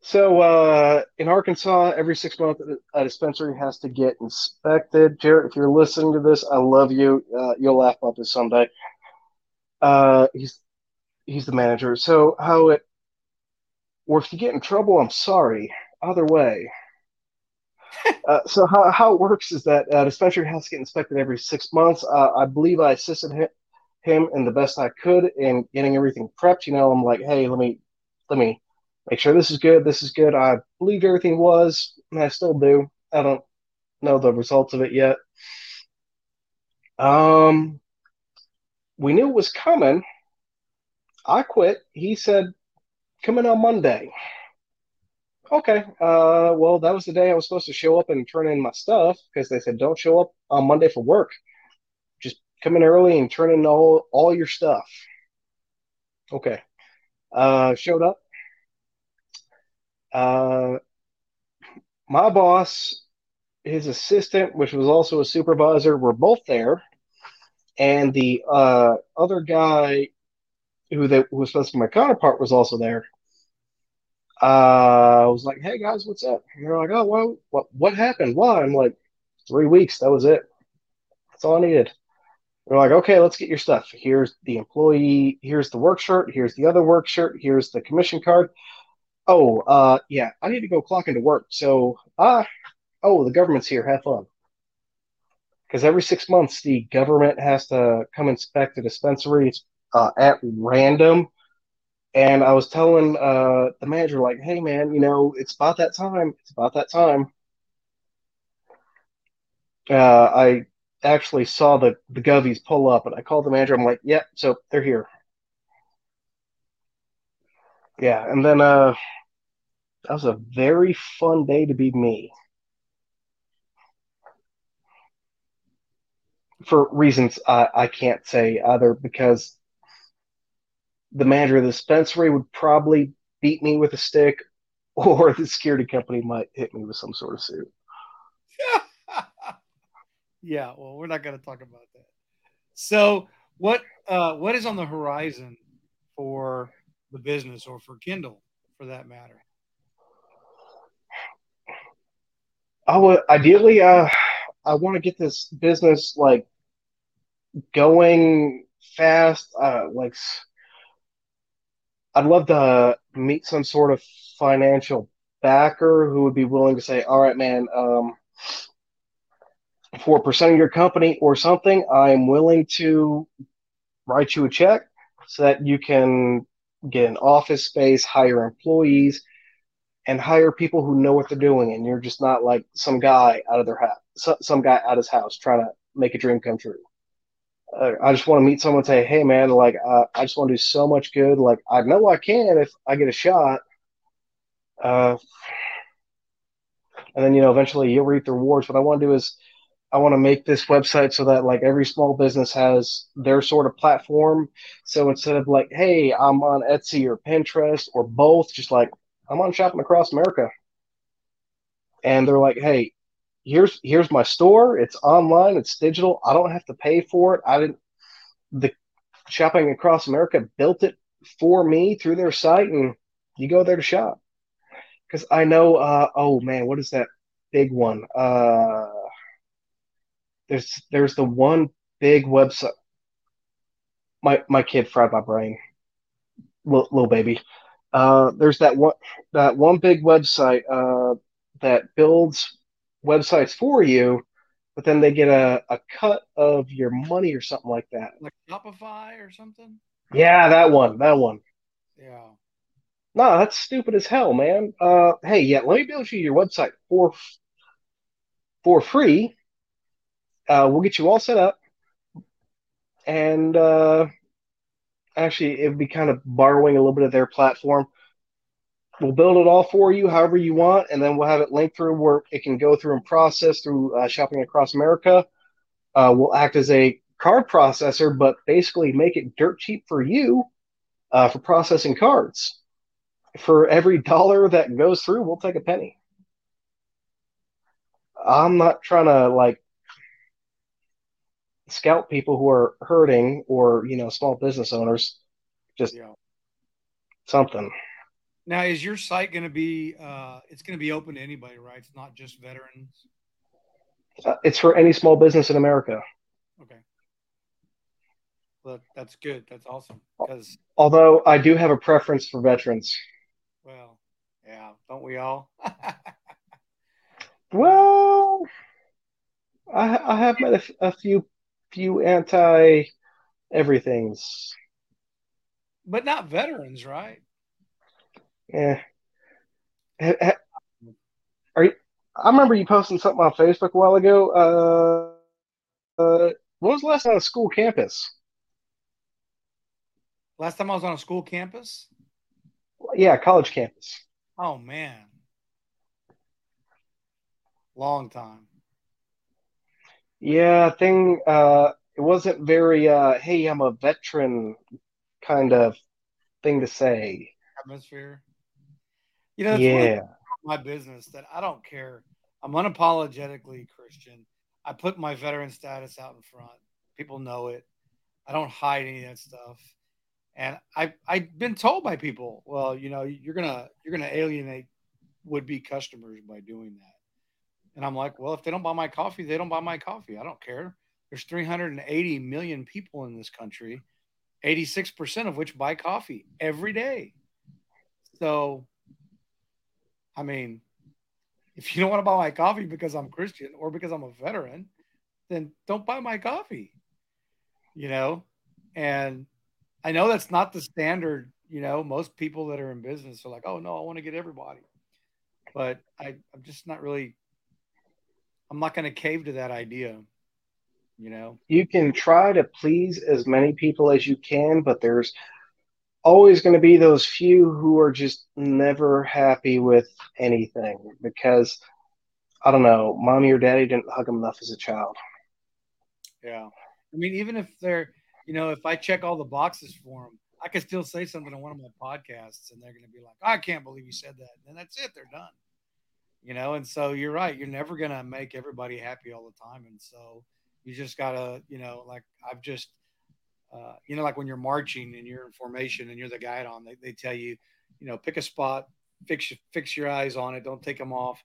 So uh, in Arkansas, every six months, a dispensary has to get inspected. Jarrett, if you're listening to this, I love you. Uh, you'll laugh about this someday. Uh, he's he's the manager. So how it, or if you get in trouble, I'm sorry. Either way. Uh, so how, how it works is that uh, dispensary has to get inspected every six months. Uh, I believe I assisted him, him in the best I could in getting everything prepped. You know, I'm like, hey, let me let me make sure this is good. This is good. I believed everything was, and I still do. I don't know the results of it yet. Um, we knew it was coming. I quit. He said, coming on Monday. Okay. Uh, well, that was the day I was supposed to show up and turn in my stuff because they said don't show up on Monday for work. Just come in early and turn in all all your stuff. Okay. Uh, showed up. Uh, my boss, his assistant, which was also a supervisor, were both there, and the uh, other guy who, they, who was supposed to be my counterpart was also there. Uh, I was like, "Hey guys, what's up?" And they're like, "Oh, well, what what happened? Why?" I'm like, three weeks. That was it. That's all I needed." They're like, "Okay, let's get your stuff. Here's the employee. Here's the work shirt. Here's the other work shirt. Here's the commission card. Oh, uh, yeah, I need to go clock into work. So, ah, oh, the government's here. Have fun." Because every six months, the government has to come inspect the dispensaries uh, at random and I was telling uh, the manager, like, hey, man, you know, it's about that time. It's about that time. Uh, I actually saw the, the Govies pull up, and I called the manager. I'm like, yep, so they're here. Yeah, and then uh, that was a very fun day to be me. For reasons I, I can't say either, because the manager of the dispensary would probably beat me with a stick, (laughs) or the security company might hit me with some sort of suit. (laughs) yeah. Well, we're not going to talk about that. So, what uh, what is on the horizon for the business or for Kindle, for that matter? I would ideally, uh, I want to get this business like going fast. Uh, like, I'd love to meet some sort of financial backer who would be willing to say, "All right, man, um, for percent of your company or something, I'm willing to write you a check so that you can get an office space, hire employees." and hire people who know what they're doing and you're just not like some guy out of their house some guy out of his house trying to make a dream come true I just want to meet someone say, hey man, like uh, I just want to do so much good. Like I know I can if I get a shot. Uh, and then you know eventually you'll reap the rewards. What I want to do is I want to make this website so that like every small business has their sort of platform. So instead of like, hey, I'm on Etsy or Pinterest or both, just like I'm on Shopping Across America. And they're like, hey, here's here's my store. It's online. It's digital. I don't have to pay for it. I didn't. The Shopping Across America built it for me through their site, and you go there to shop. Because I know. Uh, oh man, what is that big one? Uh, there's there's the one big website. My my kid fried my brain. Little, little baby. Uh, there's that one that one big website uh, that builds websites for you, but then they get a, a cut of your money or something like that. Like Shopify or something? Yeah, that one. That one. Yeah. No, that's stupid as hell, man. Uh, hey, yeah, let me build you your website for for free. Uh, we'll get you all set up, and uh, actually, it'd be kind of borrowing a little bit of their platform. We'll build it all for you, however you want, and then we'll have it linked through where it can go through and process through uh, shopping across America. Uh, we'll act as a card processor, but basically make it dirt cheap for you uh, for processing cards. For every dollar that goes through, we'll take a penny. I'm not trying to like scout people who are hurting or you know small business owners. Just Yeah. something. Now, is your site going to be? Uh, it's going to be open to anybody, right? It's not just veterans. Uh, it's for any small business in America. Okay. Well, that's good. That's awesome. Because, Although I do have a preference for veterans. well, yeah, don't we all? (laughs) Well, I, I have met a, a few few anti everythings. but not veterans, right? Yeah. Ha- ha- Are you, I remember you posting something on Facebook a while ago. Uh, uh, when was the last time on a school campus? Last time I was on a school campus. Yeah, college campus. Oh man, long time. Yeah, thing. Uh, it wasn't very. Uh, hey, I'm a veteran kind of thing to say. Atmosphere. You know, Yeah. my business that I don't care. I'm unapologetically Christian. I put my veteran status out in front. People know it. I don't hide any of that stuff. And I I've been told by people, well, you know, you're gonna you're gonna alienate would be customers by doing that. And I'm like, well, if they don't buy my coffee, they don't buy my coffee. I don't care. There's 380 million people in this country, 86% of which buy coffee every day. So, I mean, if you don't want to buy my coffee because I'm Christian or because I'm a veteran, then don't buy my coffee. You know, and I know that's not the standard. You know, most people that are in business are like, "Oh no, I want to get everybody," but I, I'm just not really. I'm not going to cave to that idea. You know, You can try to please as many people as you can, but there's always going to be those few who are just never happy with anything because I don't know, mommy or daddy didn't hug them enough as a child. Yeah. I mean, even if they're, you know, if I check all the boxes for them, I could still say something on one of my podcasts and they're going to be like, I can't believe you said that. And that's it. They're done. You know, and so you're right. You're never going to make everybody happy all the time. And so you just got to, you know, like I've just, uh, you know, like when you're marching and you're in formation and you're the guidon, they, they tell you, you know, pick a spot, fix, fix your eyes on it. Don't take them off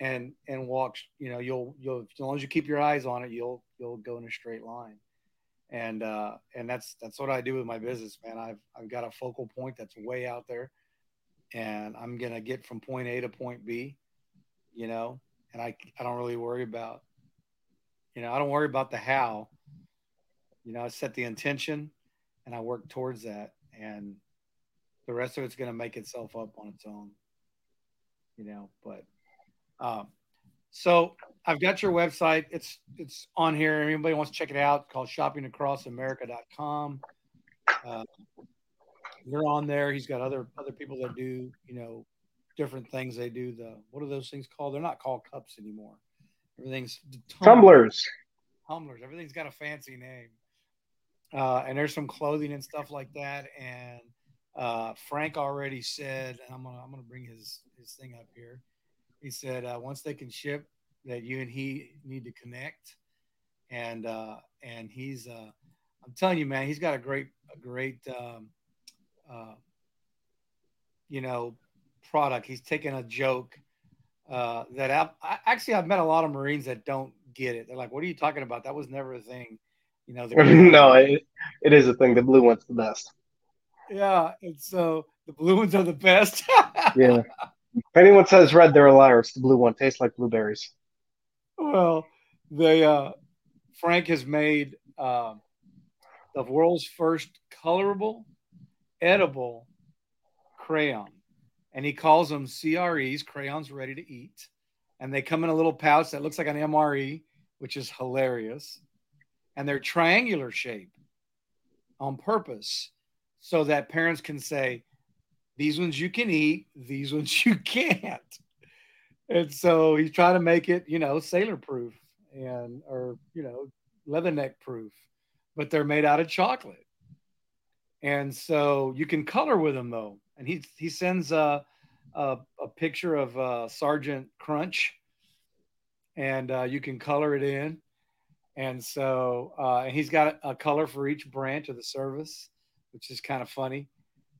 and, and walk, you know, you'll, you'll, as long as you keep your eyes on it, you'll, you'll go in a straight line and uh, and that's that's what I do with my business, man. I've I've got a focal point that's way out there, and I'm gonna get from point A to point B, you know. And I I don't really worry about, you know, I don't worry about the how. You know, I set the intention, and I work towards that, and the rest of it's gonna make itself up on its own. You know, but um, so I've got your website. It's it's on here. Anybody wants to check it out? It's called shoppingacrossamerica.com. Uh, you're on there. He's got other other people that do you know different things. They do the what are those things called? They're not called cups anymore. Everything's tumblers. Tumblers. Everything's got a fancy name. Uh, and there's some clothing and stuff like that. And uh, Frank already said, and I'm gonna I'm gonna bring his his thing up here. He said uh, once they can ship, that you and he need to connect. And uh, and he's uh, I'm telling you, man, he's got a great a great um, uh, you know product. He's taking a joke uh, that I, I, actually I've met a lot of Marines that don't get it. They're like, "What are you talking about? That was never a thing." You know, (laughs) no, it, it is a thing. The blue one's the best. Yeah, and so the blue ones are the best. (laughs) yeah. If anyone says red, they're a liar. It's the blue one. Tastes like blueberries. Well, they uh, Frank has made uh, the world's first colorable, edible crayon, and he calls them CREs, crayons ready to eat, and they come in a little pouch that looks like an MRE, which is hilarious, and they're triangular shape on purpose so that parents can say, these ones you can eat, these ones (laughs) you can't. And so he's trying to make it, you know, sailor proof and, or, you know, leatherneck proof, but they're made out of chocolate. And so you can color with them though. And he, he sends a, a, a picture of uh, Sergeant Crunch and uh, you can color it in. And so uh, and he's got a color for each branch of the service which is kind of funny,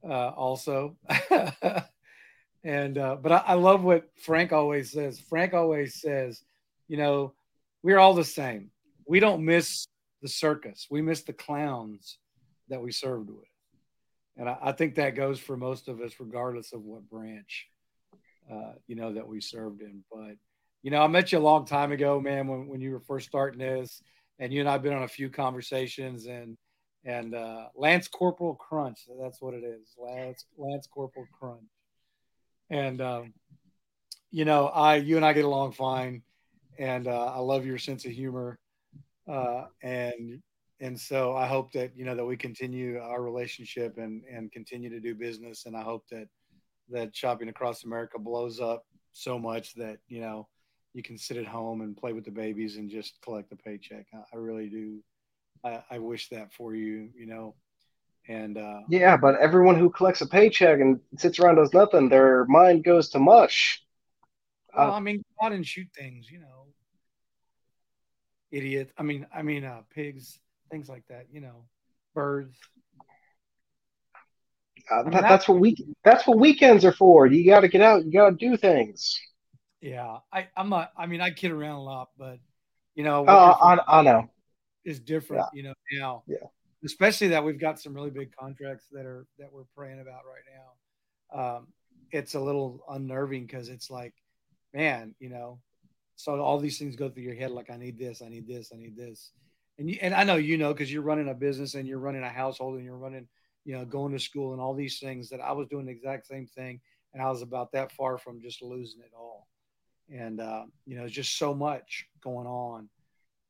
uh, also. (laughs) and uh, but I, I, love what Frank always says. Frank always says, you know, we're all the same. We don't miss the circus. We miss the clowns that we served with. And I, I think that goes for most of us, regardless of what branch, uh, you know, that we served in. But, you know, I met you a long time ago, man, when, when you were first starting this, and you and I've been on a few conversations and, and uh, Lance Corporal Crunch. That's what it is, Lance Lance Corporal Crunch. And um, you know, I you and I get along fine, and uh, I love your sense of humor, uh, and and so I hope that you know that we continue our relationship and and continue to do business, and I hope that that shopping across America blows up so much that you know you can sit at home and play with the babies and just collect the paycheck. I, I really do I, I wish that for you, you know. And uh, yeah, but everyone who collects a paycheck and sits around does nothing, their mind goes to mush. Well, uh, I mean, go out and shoot things, you know. Idiot. I mean, I mean, uh, pigs, things like that, you know, birds. Uh, that, that's what we. That's what weekends are for. You got to get out. You got to do things. Yeah, I, I'm not. I mean, I kid around a lot, but you know. Uh, I, I know is different, yeah. you know, now. Yeah. Especially that we've got some really big contracts that are that we're praying about right now. Um, it's a little unnerving because it's like, man, you know, so all these things go through your head like I need this, I need this, I need this. And you, and I know you know because you're running a business and you're running a household and you're running, you know, going to school and all these things that I was doing the exact same thing and I was about that far from just losing it all. And uh, you know, just so much going on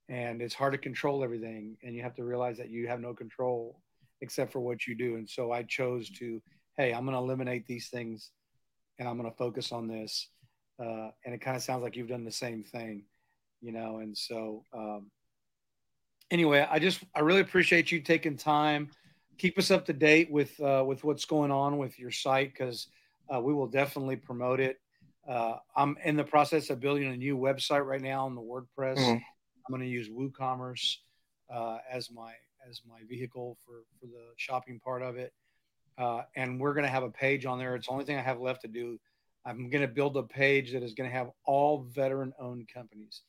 and it's hard to control everything and you have to realize that you have no control except for what you do. And so i chose to hey i'm going to eliminate these things and i'm going to focus on this uh, and it kind of sounds like you've done the same thing you know? And so um, anyway i just i really appreciate you taking time. Keep us up to date with uh, with what's going on with your site because uh, we will definitely promote it uh, i'm in the process of building a new website right now on the wordpress mm-hmm I'm going to use WooCommerce uh, as my as my vehicle for for the shopping part of it. Uh, and we're going to have a page on there. It's the only thing I have left to do. I'm going to build a page that is going to have all veteran owned companies.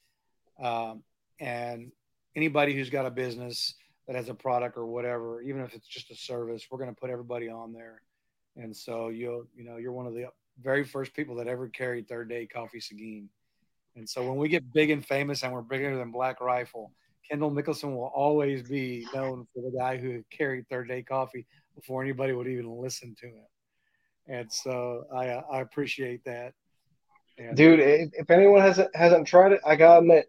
Um, and anybody who's got a business that has a product or whatever, even if it's just a service, we're going to put everybody on there. And so you'll, you know, you're one of the very first people that ever carried third day coffee Seguin. And so when we get big and famous and we're bigger than Black Rifle, Kendall Mickelson will always be known for the guy who carried third day coffee before anybody would even listen to him. And so I, I appreciate that. Yeah. dude. If, if anyone hasn't hasn't tried it, I gotta admit,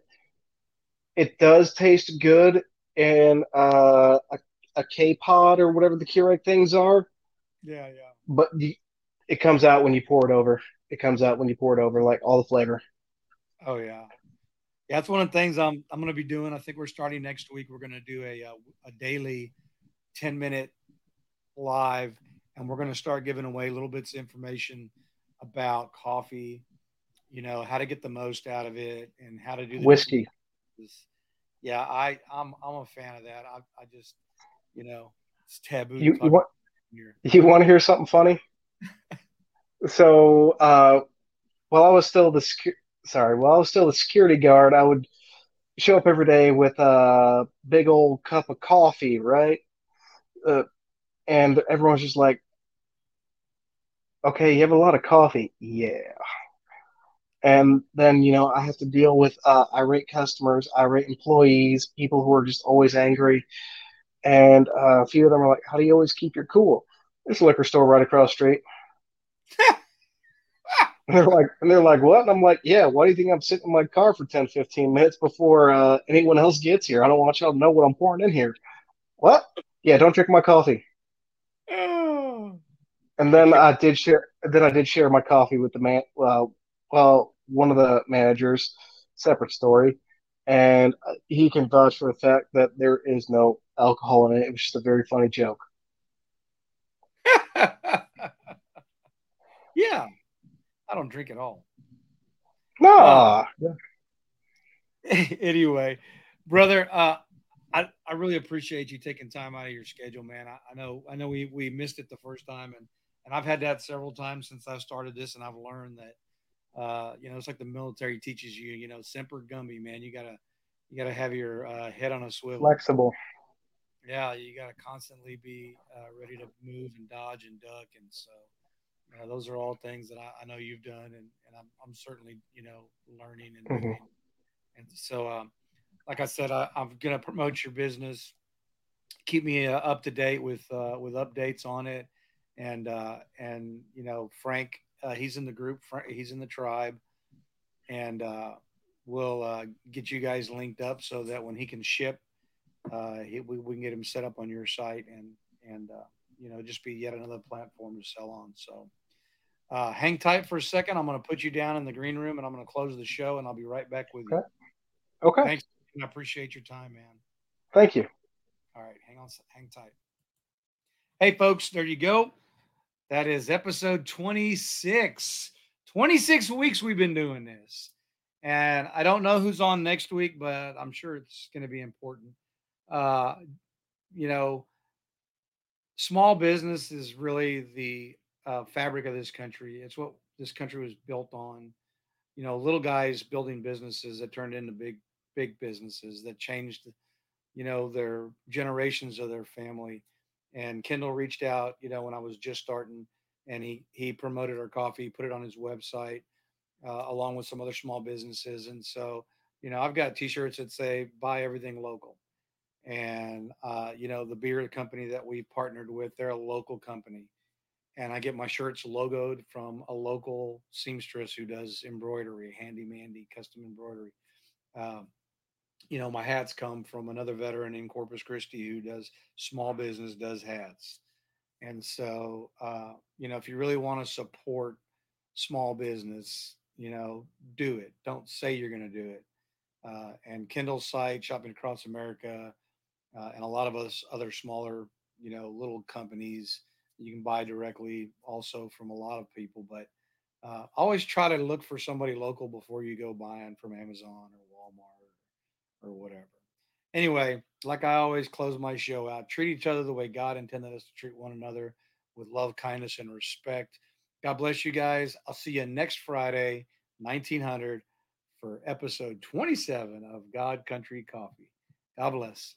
it does taste good in uh, a a K pod or whatever the Keurig things are. Yeah, yeah. But you, it comes out when you pour it over. It comes out when you pour it over, like all the flavor. Oh yeah. Yeah, that's one of the things I'm I'm going to be doing. I think we're starting next week. We're going to do a a, a daily 10 minute live and we're going to start giving away little bits of information about coffee, you know, how to get the most out of it and how to do the Whiskey. Yeah, I I'm I'm a fan of that. I I just, you know, it's taboo. You, you want (laughs) you want to hear something funny? (laughs) so, uh, while I was still the secu- sorry, while I was still the security guard, I would show up every day with a big old cup of coffee, right? Uh, and everyone's just like, "Okay, you have a lot of coffee, yeah." And then, you know, I have to deal with uh, irate customers, irate employees, people who are just always angry. And uh, a few of them are like, How do you always keep your cool? There's a liquor store right across the street. (laughs) and they're like, and they're like, what? And I'm like, yeah, why do you think I'm sitting in my car for 10, 15 minutes before uh, anyone else gets here? I don't want y'all to know what I'm pouring in here. What? Yeah, don't drink my coffee. Oh. And then (laughs) I did share. Then I did share my coffee with the man. Well, well, one of the managers. Separate story, and uh, he can vouch for the fact that there is no alcohol in it. It was just a very funny joke. (laughs) yeah. I don't drink at all. Nah, (laughs) anyway, brother, uh, I, I really appreciate you taking time out of your schedule, man. I, I know I know we, we missed it the first time, and and I've had that several times since I started this, and I've learned that uh, you know it's like the military teaches you, you know, semper gumby, man. You gotta you gotta have your uh, head on a swivel. flexible. Yeah, you gotta constantly be uh, ready to move and dodge and duck, and so uh, those are all things that I, I know you've done, and, and I'm, I'm certainly you know learning and Mhm. And so, um, like I said, I, I'm gonna promote your business. Keep me uh, up to date with uh, with updates on it, and uh, and you know Frank, uh, he's in the group. Frank, he's in the tribe, and uh, we'll uh, get you guys linked up so that when he can ship, uh, he, we, we can get him set up on your site and and uh, you know just be yet another platform to sell on. So uh, hang tight for a second. I'm going to put you down in the green room and I'm going to close the show and I'll be right back with you. Okay. Okay, Thanks. I appreciate your time, man. thank you. All right, hang on, hang tight. Hey, folks, there you go. That is episode 26. 26 weeks we've been doing this. And I don't know who's on next week, but I'm sure it's going to be important. Uh, you know, small business is really the uh, fabric of this country. It's what this country was built on. You know, little guys building businesses that turned into big, big businesses that changed, you know, their generations of their family. And Kendall reached out, you know, when I was just starting, and he he promoted our coffee, put it on his website, uh, along with some other small businesses. And so, you know, I've got T-shirts that say "Buy everything local." and uh, you know the beer company that we partnered with they're a local company and i get my shirts logoed from a local seamstress who does embroidery handy mandy custom embroidery. Um, you know my hats come from another veteran in corpus christi who does small business does hats. And so uh, you know if you really want to support small business you know do it. Don't say you're going to do it. Uh, and Kendall's site, Shopping Across America, uh, and a lot of us other smaller, you know, little companies you can buy directly also from a lot of people. But uh, always try to look for somebody local before you go buying from Amazon or Walmart or, or whatever. Anyway, like I always close my show out, treat each other the way God intended us to treat one another with love, kindness, and respect. God bless you guys. I'll see you next Friday, 1900 for episode 27 of God Country Coffee. God bless.